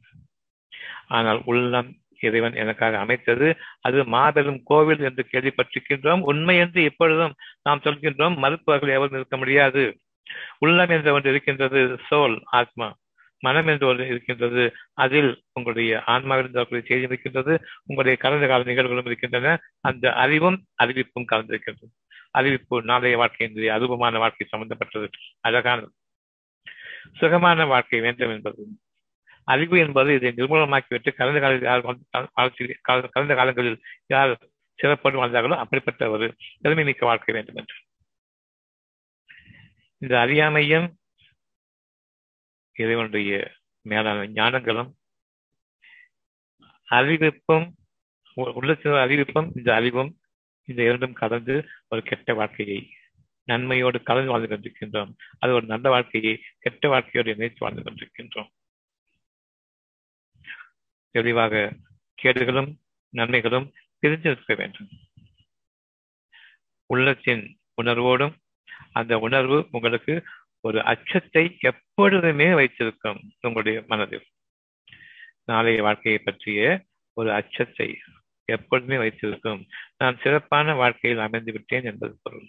ஆனால் உள்ளம் இறைவன் எனக்காக அமைத்தது. அது மாபெரும் கோவில் என்று கேள்விப்பட்டிருக்கின்றோம். உண்மை என்று இப்பொழுதும் நாம் சொல்கின்றோம். மறுப்பவர்கள் எவரும் இருக்க முடியாது. உள்ளம் என்ற ஒன்று இருக்கின்றது சோல் ஆத்மா. மனம் என்று ஒன்று இருக்கின்றது அதில் உங்களுடைய ஆன்மாவில் செய்தி இருக்கின்றது உங்களுடைய கடந்த கால நிகழ்வுகளும் இருக்கின்றன. அந்த அறிவும் அறிவிப்பும் கலந்திருக்கின்றது அறிவிப்பு நாளைய வாழ்க்கையினுடைய அருபமான வாழ்க்கை சம்பந்தப்பட்டது. அழகானது சுகமான வாழ்க்கை வேண்டும் என்பது. அறிவு என்பது இதை நிர்மூலமாக்கிவிட்டு கடந்த காலத்தில் கடந்த காலங்களில் யார் சிறப்போடு வாழ்ந்தார்களோ அப்படிப்பட்ட ஒரு திறமை மிக்க வாழ்க்கை வேண்டும் என்று. இந்த அறியாமையும் இறைவனுடைய மேலான ஞானங்களும் அறிவிப்பும் உள்ளத்தில் அறிவிப்பும் இந்த அறிவும் இந்த இரண்டும் கலந்து ஒரு கெட்ட வாழ்க்கையை நன்மையோடு கலந்து வாழ்ந்து கொண்டிருக்கின்றோம். அது ஒரு நல்ல வாழ்க்கையை கெட்ட வாழ்க்கையோடு இணைத்து வாழ்ந்து கொண்டிருக்கின்றோம். தெளிவாக கேடுகளும் நன்மைகளும் தெரிஞ்சிருக்க வேண்டும். உள்ளத்தின் உணர்வோடும் அந்த உணர்வு உங்களுக்கு ஒரு அச்சத்தை எப்பொழுதுமே வைத்திருக்கும் உங்களுடைய மனதில். நாளைய வாழ்க்கையை பற்றிய ஒரு அச்சத்தை எப்பொழுதுமே வைத்திருக்கும். நான் சிறப்பான வாழ்க்கையில் அமைந்து விட்டேன் என்பது பொருள்.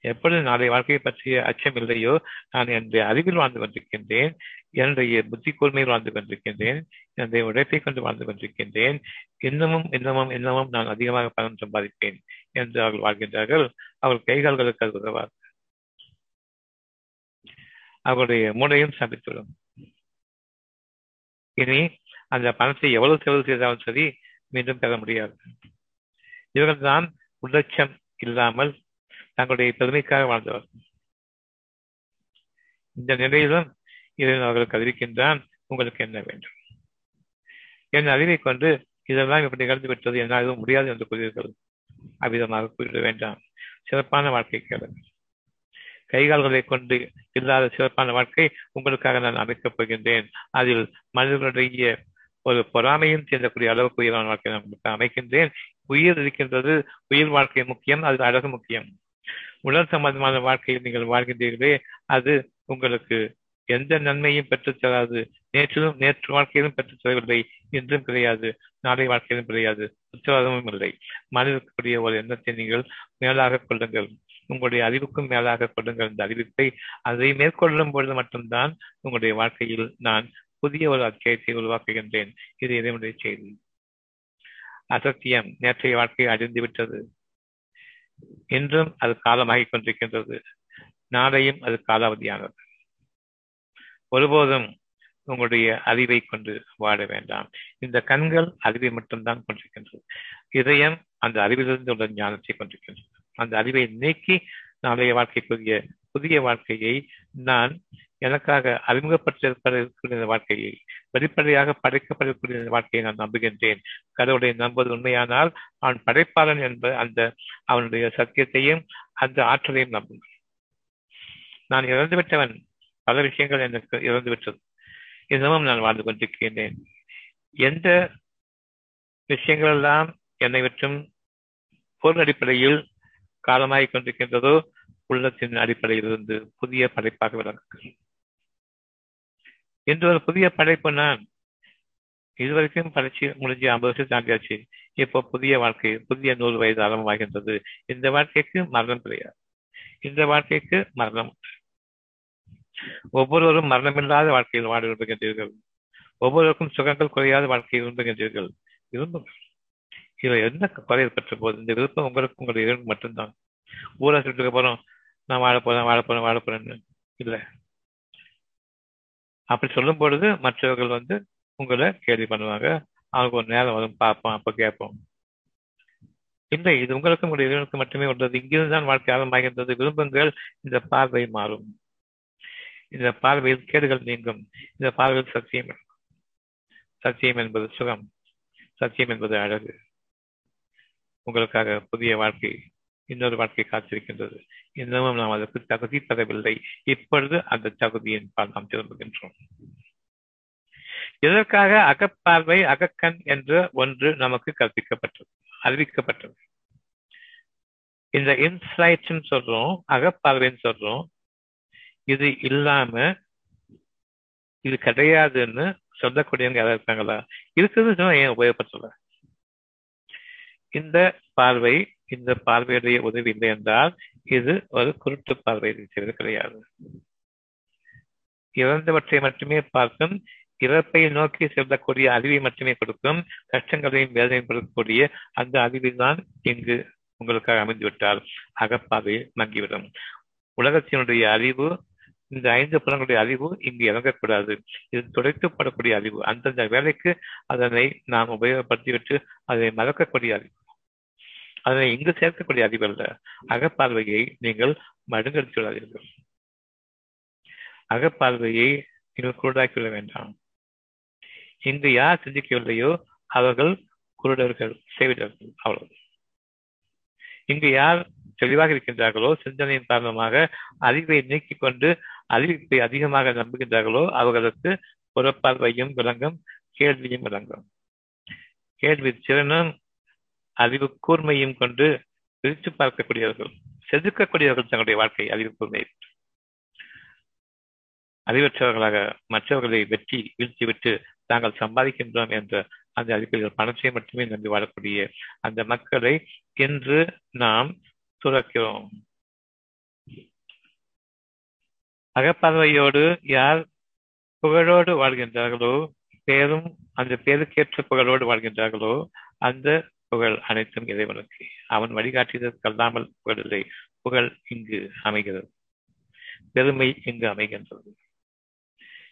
எப்பொழுது நாளைய வாழ்க்கையை பற்றிய அச்சம் இல்லையோ நான் என்னுடைய அறிவில் வாழ்ந்து கொண்டிருக்கின்றேன். என்னுடைய புத்தி கூர்மையில் வாழ்ந்து கொண்டிருக்கின்றேன் என்னுடைய உழைப்பை கொண்டு வாழ்ந்து கொண்டிருக்கின்றேன். இன்னமும் இன்னமும் இன்னமும் நான் அதிகமாக பணம் சம்பாதிப்பேன் என்று அவர்கள் வாழ்கின்றார்கள். அவர்கள் கைகால்களுக்கு அது உதவார்கள் அவருடைய மூளையும் சமைத்துவிடும் இனி அந்த பணத்தை எவ்வளவு செலவு செய்தாலும் சரி மீண்டும் பெற முடியாது. இவர்கள் தான் உள்ளட்சம் இல்லாமல் தங்களுடைய பெருமைக்காக வாழ்ந்தவர் இந்த நிலையிலும் இதில் அவர்கள் கதிரிக்கின்றான் உங்களுக்கு என்ன வேண்டும்? என் அறிவை கொண்டு இதெல்லாம் இப்படி நிகழ்ந்து விட்டது என்னால் எதுவும் முடியாது என்று கூறுவீர்கள் அவ்விதமாக கூறிட வேண்டாம். சிறப்பான வாழ்க்கை கேளுங்கள் கைகால்களை கொண்டு இல்லாத சிறப்பான வாழ்க்கை உங்களுக்காக நான் அமைக்கப் போகின்றேன். அதில் மனிதர்களுடைய ஒரு பொறாமையும் சேர்ந்தக்கூடிய அளவுக்கு உயிரான வாழ்க்கை நான் அமைக்கின்றேன். உயிர் இருக்கின்றது உயிர் வாழ்க்கை முக்கியம் அது அழகு முக்கியம். உடல் சம்பந்தமான வாழ்க்கையில் நீங்கள் வாழ்கின்றீர்களே அது உங்களுக்கு எந்த நன்மையும் பெற்றுத் தராது. நேற்றிலும் நேற்று வாழ்க்கையிலும் பெற்றுத் தரவில்லை. இன்றும் கிடையாது. நாளை வாழ்க்கையிலும் கிடையாது. உத்தரவாதமும் இல்லை. மனிதக்கூடிய ஒரு எண்ணத்தை நீங்கள் மேலாக கொள்ளுங்கள். உங்களுடைய அறிவுக்கும் மேலாக கொள்ளுங்கள். இந்த அறிவிப்பை அதை மேற்கொள்ளும் பொழுது மட்டும்தான் உங்களுடைய வாழ்க்கையில் நான் புதிய ஒரு அத்தியாயத்தை உருவாக்குகின்றேன். இது இதனுடைய செய்தி. அசத்தியம் நேற்றைய வாழ்க்கையை அழிந்து விட்டது. இன்றும் அது காலமாகிக் கொண்டிருக்கின்றது. நாளையும் அது காலாவதியானது. ஒருபோதும் உங்களுடைய அறிவை கொண்டு வாழ வேண்டாம். இந்த கண்கள் அறிவை மட்டும்தான் கொண்டிருக்கின்றது. இதயம் அந்த அறிவிலிருந்து உள்ள ஞானத்தை கொண்டிருக்கின்றது. அந்த அறிவை நீக்கி நாளைய வாழ்க்கைக்குரிய புதிய வாழ்க்கையை நான் எனக்காக அறிமுகப்பட்டிருக்கிற வாழ்க்கையை வெளிப்படையாக படைக்கப்படக்கூடிய வாழ்க்கையை நான் நம்புகின்றேன். கடவுளை நம்புவது உண்மையானால் அவன் படைப்பாளன் என்ப அந்த அவனுடைய சத்தியத்தையும் அந்த ஆற்றலையும் நம்புங்கள். நான் இறந்துவிட்டவன் பல விஷயங்கள் எனக்கு இறந்துவிட்டது இன்னமும் நான் வாழ்ந்து கொண்டிருக்கின்றேன். எந்த விஷயங்களெல்லாம் என்னை விட்டும் பொருள் அடிப்படையில் காலமாகிக் கொண்டிருக்கின்றதோ உள்ளத்தின் அடிப்படையில் இருந்து புதிய படைப்பாக விளங்குகிறது. இன்று ஒரு புதிய படைப்பு நான் இதுவரைக்கும் படைச்சு முடிஞ்சு ஐம்பது வருஷம் தாண்டியாச்சு. இப்போ புதிய வாழ்க்கை புதிய நூறு வயது ஆரம்பமாகின்றது. இந்த வாழ்க்கைக்கு மரணம் கிடையாது. இந்த வாழ்க்கைக்கு மரணம் ஒவ்வொருவரும் மரணமில்லாத வாழ்க்கையில் வாழ விரும்புகின்றீர்கள் ஒவ்வொருவருக்கும் சுகங்கள் குறையாத வாழ்க்கையை விரும்புகின்றீர்கள் விரும்புங்கள் இவை என்ன குறை பெற்ற போது? இந்த விருப்பம் உங்களுக்கு உங்களுடைய இரண்டு மட்டும்தான். ஊரா சொல்லிட்டு போறோம் நான் வாழ போறேன் வாழ போறேன் வாழ போறேன்னு. இல்லை. அப்படி சொல்லும் பொழுது மற்றவர்கள் வந்து உங்களை கேள்வி பண்ணுவாங்க. அவங்க ஒரு நேரம் வரும் பார்ப்போம் அப்ப கேட்போம். இல்லை இது உங்களுக்கும் உங்களுடைய இறைவனுக்கு மட்டுமே உள்ளது. இங்கிருந்து தான் வாழ்க்கை ஆரம்பமாகின்றது. விரும்புங்கள் இந்த பார்வை மாறும். இந்த பார்வையில் கேடுகள் நீங்கும். இந்த பார்வையில் சத்தியம் சத்தியம் என்பது சுகம் சத்தியம் என்பது அழகு. உங்களுக்காக புதிய வாழ்க்கை இன்னொரு வாழ்க்கை காத்திருக்கின்றது. இன்னமும் நாம் அதற்கு தகுதி தரவில்லை. இப்பொழுது அந்த தகுதியின் பால் நாம் திரும்புகின்றோம். இதற்காக அகப்பார்வை அகக்கண் என்ற ஒன்று நமக்கு கற்பிக்கப்பட்டது அறிவிக்கப்பட்டது? இந்த இன்சைட்னு சொல்றோம் அகப்பார்வைன்னு சொல்றோம் இது இல்லாம இது கிடையாதுன்னு சொல்லக்கூடியவங்க யாராவது இருக்காங்களா? இருக்குது ஏன் உபயோகப்படுத்தல? இந்த பார்வை இந்த பார்வையுடைய உதவி இல்லை என்றால் இது ஒரு குருட்டு பார்வை செய்வது கிடையாது. இறந்தவற்றை மட்டுமே பார்க்கும் இறப்பை நோக்கி செல்லக்கூடிய அறிவை மட்டுமே கொடுக்கும் கஷ்டங்களையும் வேதனையும் கொடுக்கக்கூடிய அந்த அறிவில் தான் இங்கு உங்களுக்காக அமைந்துவிட்டால் அகப்பார்வை மங்கிவிடும். உலகத்தினுடைய அறிவு இந்த ஐந்து புலங்களுடைய அறிவு இங்கு இறங்கக்கூடாது. இது துடைக்கப்படக்கூடிய அறிவு. அந்தந்த வேலைக்கு அதனை நாம் உபயோகப்படுத்திவிட்டு அதை மறக்கக்கூடிய அறிவு. அதனை இங்கு சேர்க்கக்கூடிய அறிவு அல்ல. அகப்பார்வையை நீங்கள் மடுங்கடித்து விடாதீர்கள். அகப்பார்வையை நீங்கள் குருடாக்கிவிட வேண்டாம். இங்கு யார் சிந்திக்கவில்லையோ அவர்கள் குருடர்கள் செய்விடர்கள் அவ்வளவு இங்கு யார் தெளிவாக இருக்கின்றார்களோ சிந்தனையின் காரணமாக அறிவை நீக்கிக் கொண்டு அறிவிப்பை அதிகமாக நம்புகின்றார்களோ அவர்களுக்கு புறப்பார்வையும் விளங்கும் கேள்வியும் விளங்கும். கேள்வி திறனும் அறிவு கூர்மையும் கொண்டு பிரித்து பார்க்கக்கூடியவர்கள் செதுக்கக்கூடியவர்கள் தங்களுடைய வாழ்க்கை அறிவு கூர்மையை அறிவற்றவர்களாக மற்றவர்களை வெற்றி வீழ்த்திவிட்டு தாங்கள் சம்பாதிக்கின்றோம் என்ற அந்த அடிப்படையில் பணத்தை மட்டுமே நம்பி வாழக்கூடிய அந்த மக்களை இன்று நாம் துறக்கிறோம். அகப்பார்வையோடு யார் புகழோடு வாழ்கின்றார்களோ பேரும் அந்த பேருக்கேற்ற புகழோடு வாழ்கின்றார்களோ அந்த புகழ் அனைத்தும் இறைவனுக்கு. அவன் வழிகாட்டியதற்கு கல்லாமல் புகழில்லை. புகழ் இங்கு அமைகிறது. பெருமை இங்கு அமைகின்றது.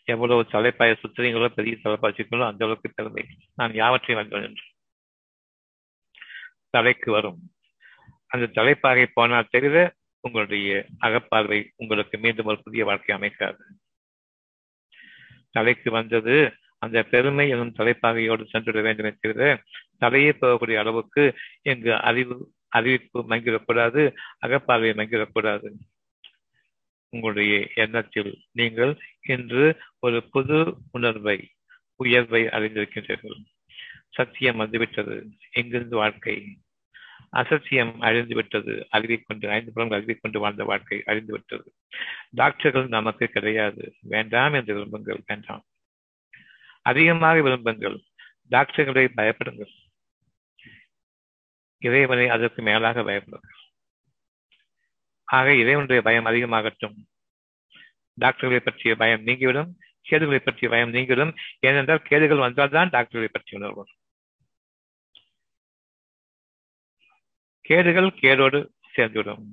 எவ்வளவு தலைப்பாய சுத்திரங்களோ பெரிய தலைப்பாய்ச்சிகளோ அந்த அளவுக்கு பெருமை. நான் யாவற்றை வந்தேன் என்று. தலைக்கு வரும். அந்த தலைப்பாகை போனால் தெரிந்த உங்களுடைய அகப்பார்வை உங்களுக்கு மீண்டும் ஒரு புதிய வாழ்க்கை அமைக்காது. தலைக்கு வந்தது அந்த பெருமை எனும் தலைப்பாகையோடு சென்றுவிட வேண்டும் தவிர தலையே போகக்கூடிய அளவுக்கு எங்கு அறிவு அறிவிப்பு மங்கிடக்கூடாது அகப்பார்வை மங்கிடக்கூடாது. உங்களுடைய எண்ணத்தில் நீங்கள் இன்று ஒரு புது உணர்வை உயர்வை அறிந்திருக்கின்றீர்கள். சத்தியம் வந்துவிட்டது. எங்கிருந்து வாழ்க்கை அசத்தியம் அழிந்து விட்டது அறிவை கொண்டு ஐந்து புலங்கள் அறிவை கொண்டு வாழ்ந்த வாழ்க்கை அழிந்து விட்டது டாக்டர்கள் நமக்கு கிடையாது. வேண்டாம் என்று விரும்புங்கள். வேண்டாம். அதிகமாக விரும்புங்கள். டாக்டர்களை பயப்படுங்கள். இறைவனை அதற்கு மேலாக பயப்படுங்கள். ஆக இறைவனுடைய பயம் அதிகமாகட்டும். டாக்டர்களை பற்றிய பயம் நீங்கிவிடும். கேடுகளை பற்றிய பயம் நீங்கிவிடும். ஏனென்றால் கேடுகள் வந்தால்தான் டாக்டர்களை பற்றி உணர்வு கேடுகள் கேடோடு சேர்ந்துவிடும்.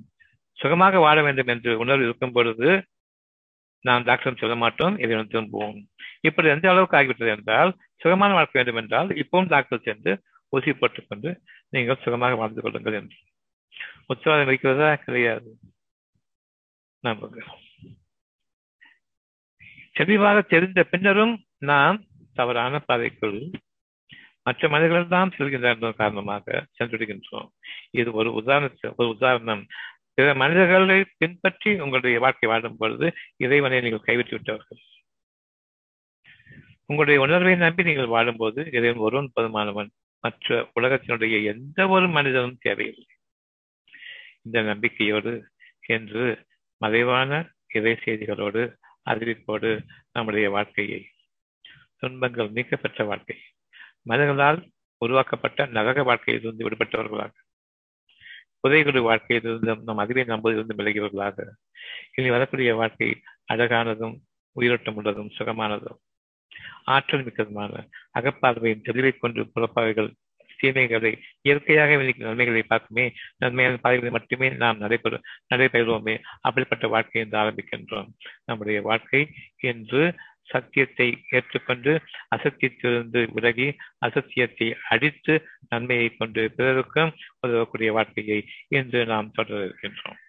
சுகமாக வாழ வேண்டும் என்று உணர்வு இருக்கும் பொழுது நாம் டாக்டரும் சொல்ல மாட்டோம் இதை திரும்புவோம் இப்படி எந்த அளவுக்கு ஆகிவிட்டது என்றால் சுகமான வாழ்க்கை வேண்டும் என்றால் இப்பவும் டாக்டர் சென்று ஊசி போட்டுக்கொண்டு நீங்கள் சுகமாக வாழ்ந்து கொள்ளுங்கள் என்று. உத்தரவாதம் வைக்கிறதா கிடையாது. நம்புங்க தெளிவாக தெரிந்த பின்னரும் நாம் தவறான பாதைக்குள் மற்ற மனிதர்கள் தான் செல்கின்ற காரணமாக சென்றுவிடுகின்றோம். இது ஒரு உதாரண ஒரு உதாரணம். பிற மனிதர்களை பின்பற்றி உங்களுடைய வாழ்க்கை வாழும் பொழுது இறைவனை நீங்கள் கைவிட்டு விட்டவர்கள் உங்களுடைய உணர்வை நம்பி நீங்கள் வாழும்போது இறைவன் ஒருவன் போதுமானவன். மற்ற உலகத்தினுடைய எந்த ஒரு மனிதனும் தேவையில்லை. இந்த நம்பிக்கையோடு என்று மறைவான இறை செய்திகளோடு அறிவிப்போடு நம்முடைய வாழ்க்கையை துன்பங்கள் நீக்கப்பெற்ற வாழ்க்கை மனிதர்களால் உருவாக்கப்பட்ட நரக வாழ்க்கையிலிருந்து விடுபட்டவர்களாக புதைகுடி வாழ்க்கையிலிருந்து நம் அறிவை நம்புவதிலிருந்து விலகியவர்களாக இனி வரக்கூடிய வாழ்க்கை அழகானதும் உயிரோட்டம் உள்ளதும் சுகமானதும் ஆற்றல் மிக்கதுமான அகப்பார்வையின் தெளிவை கொண்டு புறப்பாவைகள் தீமைகளை இயற்கையாக விதிக்கும் நன்மைகளை பார்க்குமே நன்மையான பாதைகளை மட்டுமே நாம் நடைபெற நடைபெறுவோமே அப்படிப்பட்ட வாழ்க்கை என்று ஆரம்பிக்கின்றோம். நம்முடைய வாழ்க்கை என்று சத்தியத்தை ஏற்றுக்கொண்டு அசத்தியத்திலிருந்து விலகி அசத்தியத்தை அடித்து நன்மையை கொண்டு பிறருக்கும் உதவக்கூடிய வாழ்க்கையை இன்று நாம் தொடர இருக்கின்றோம்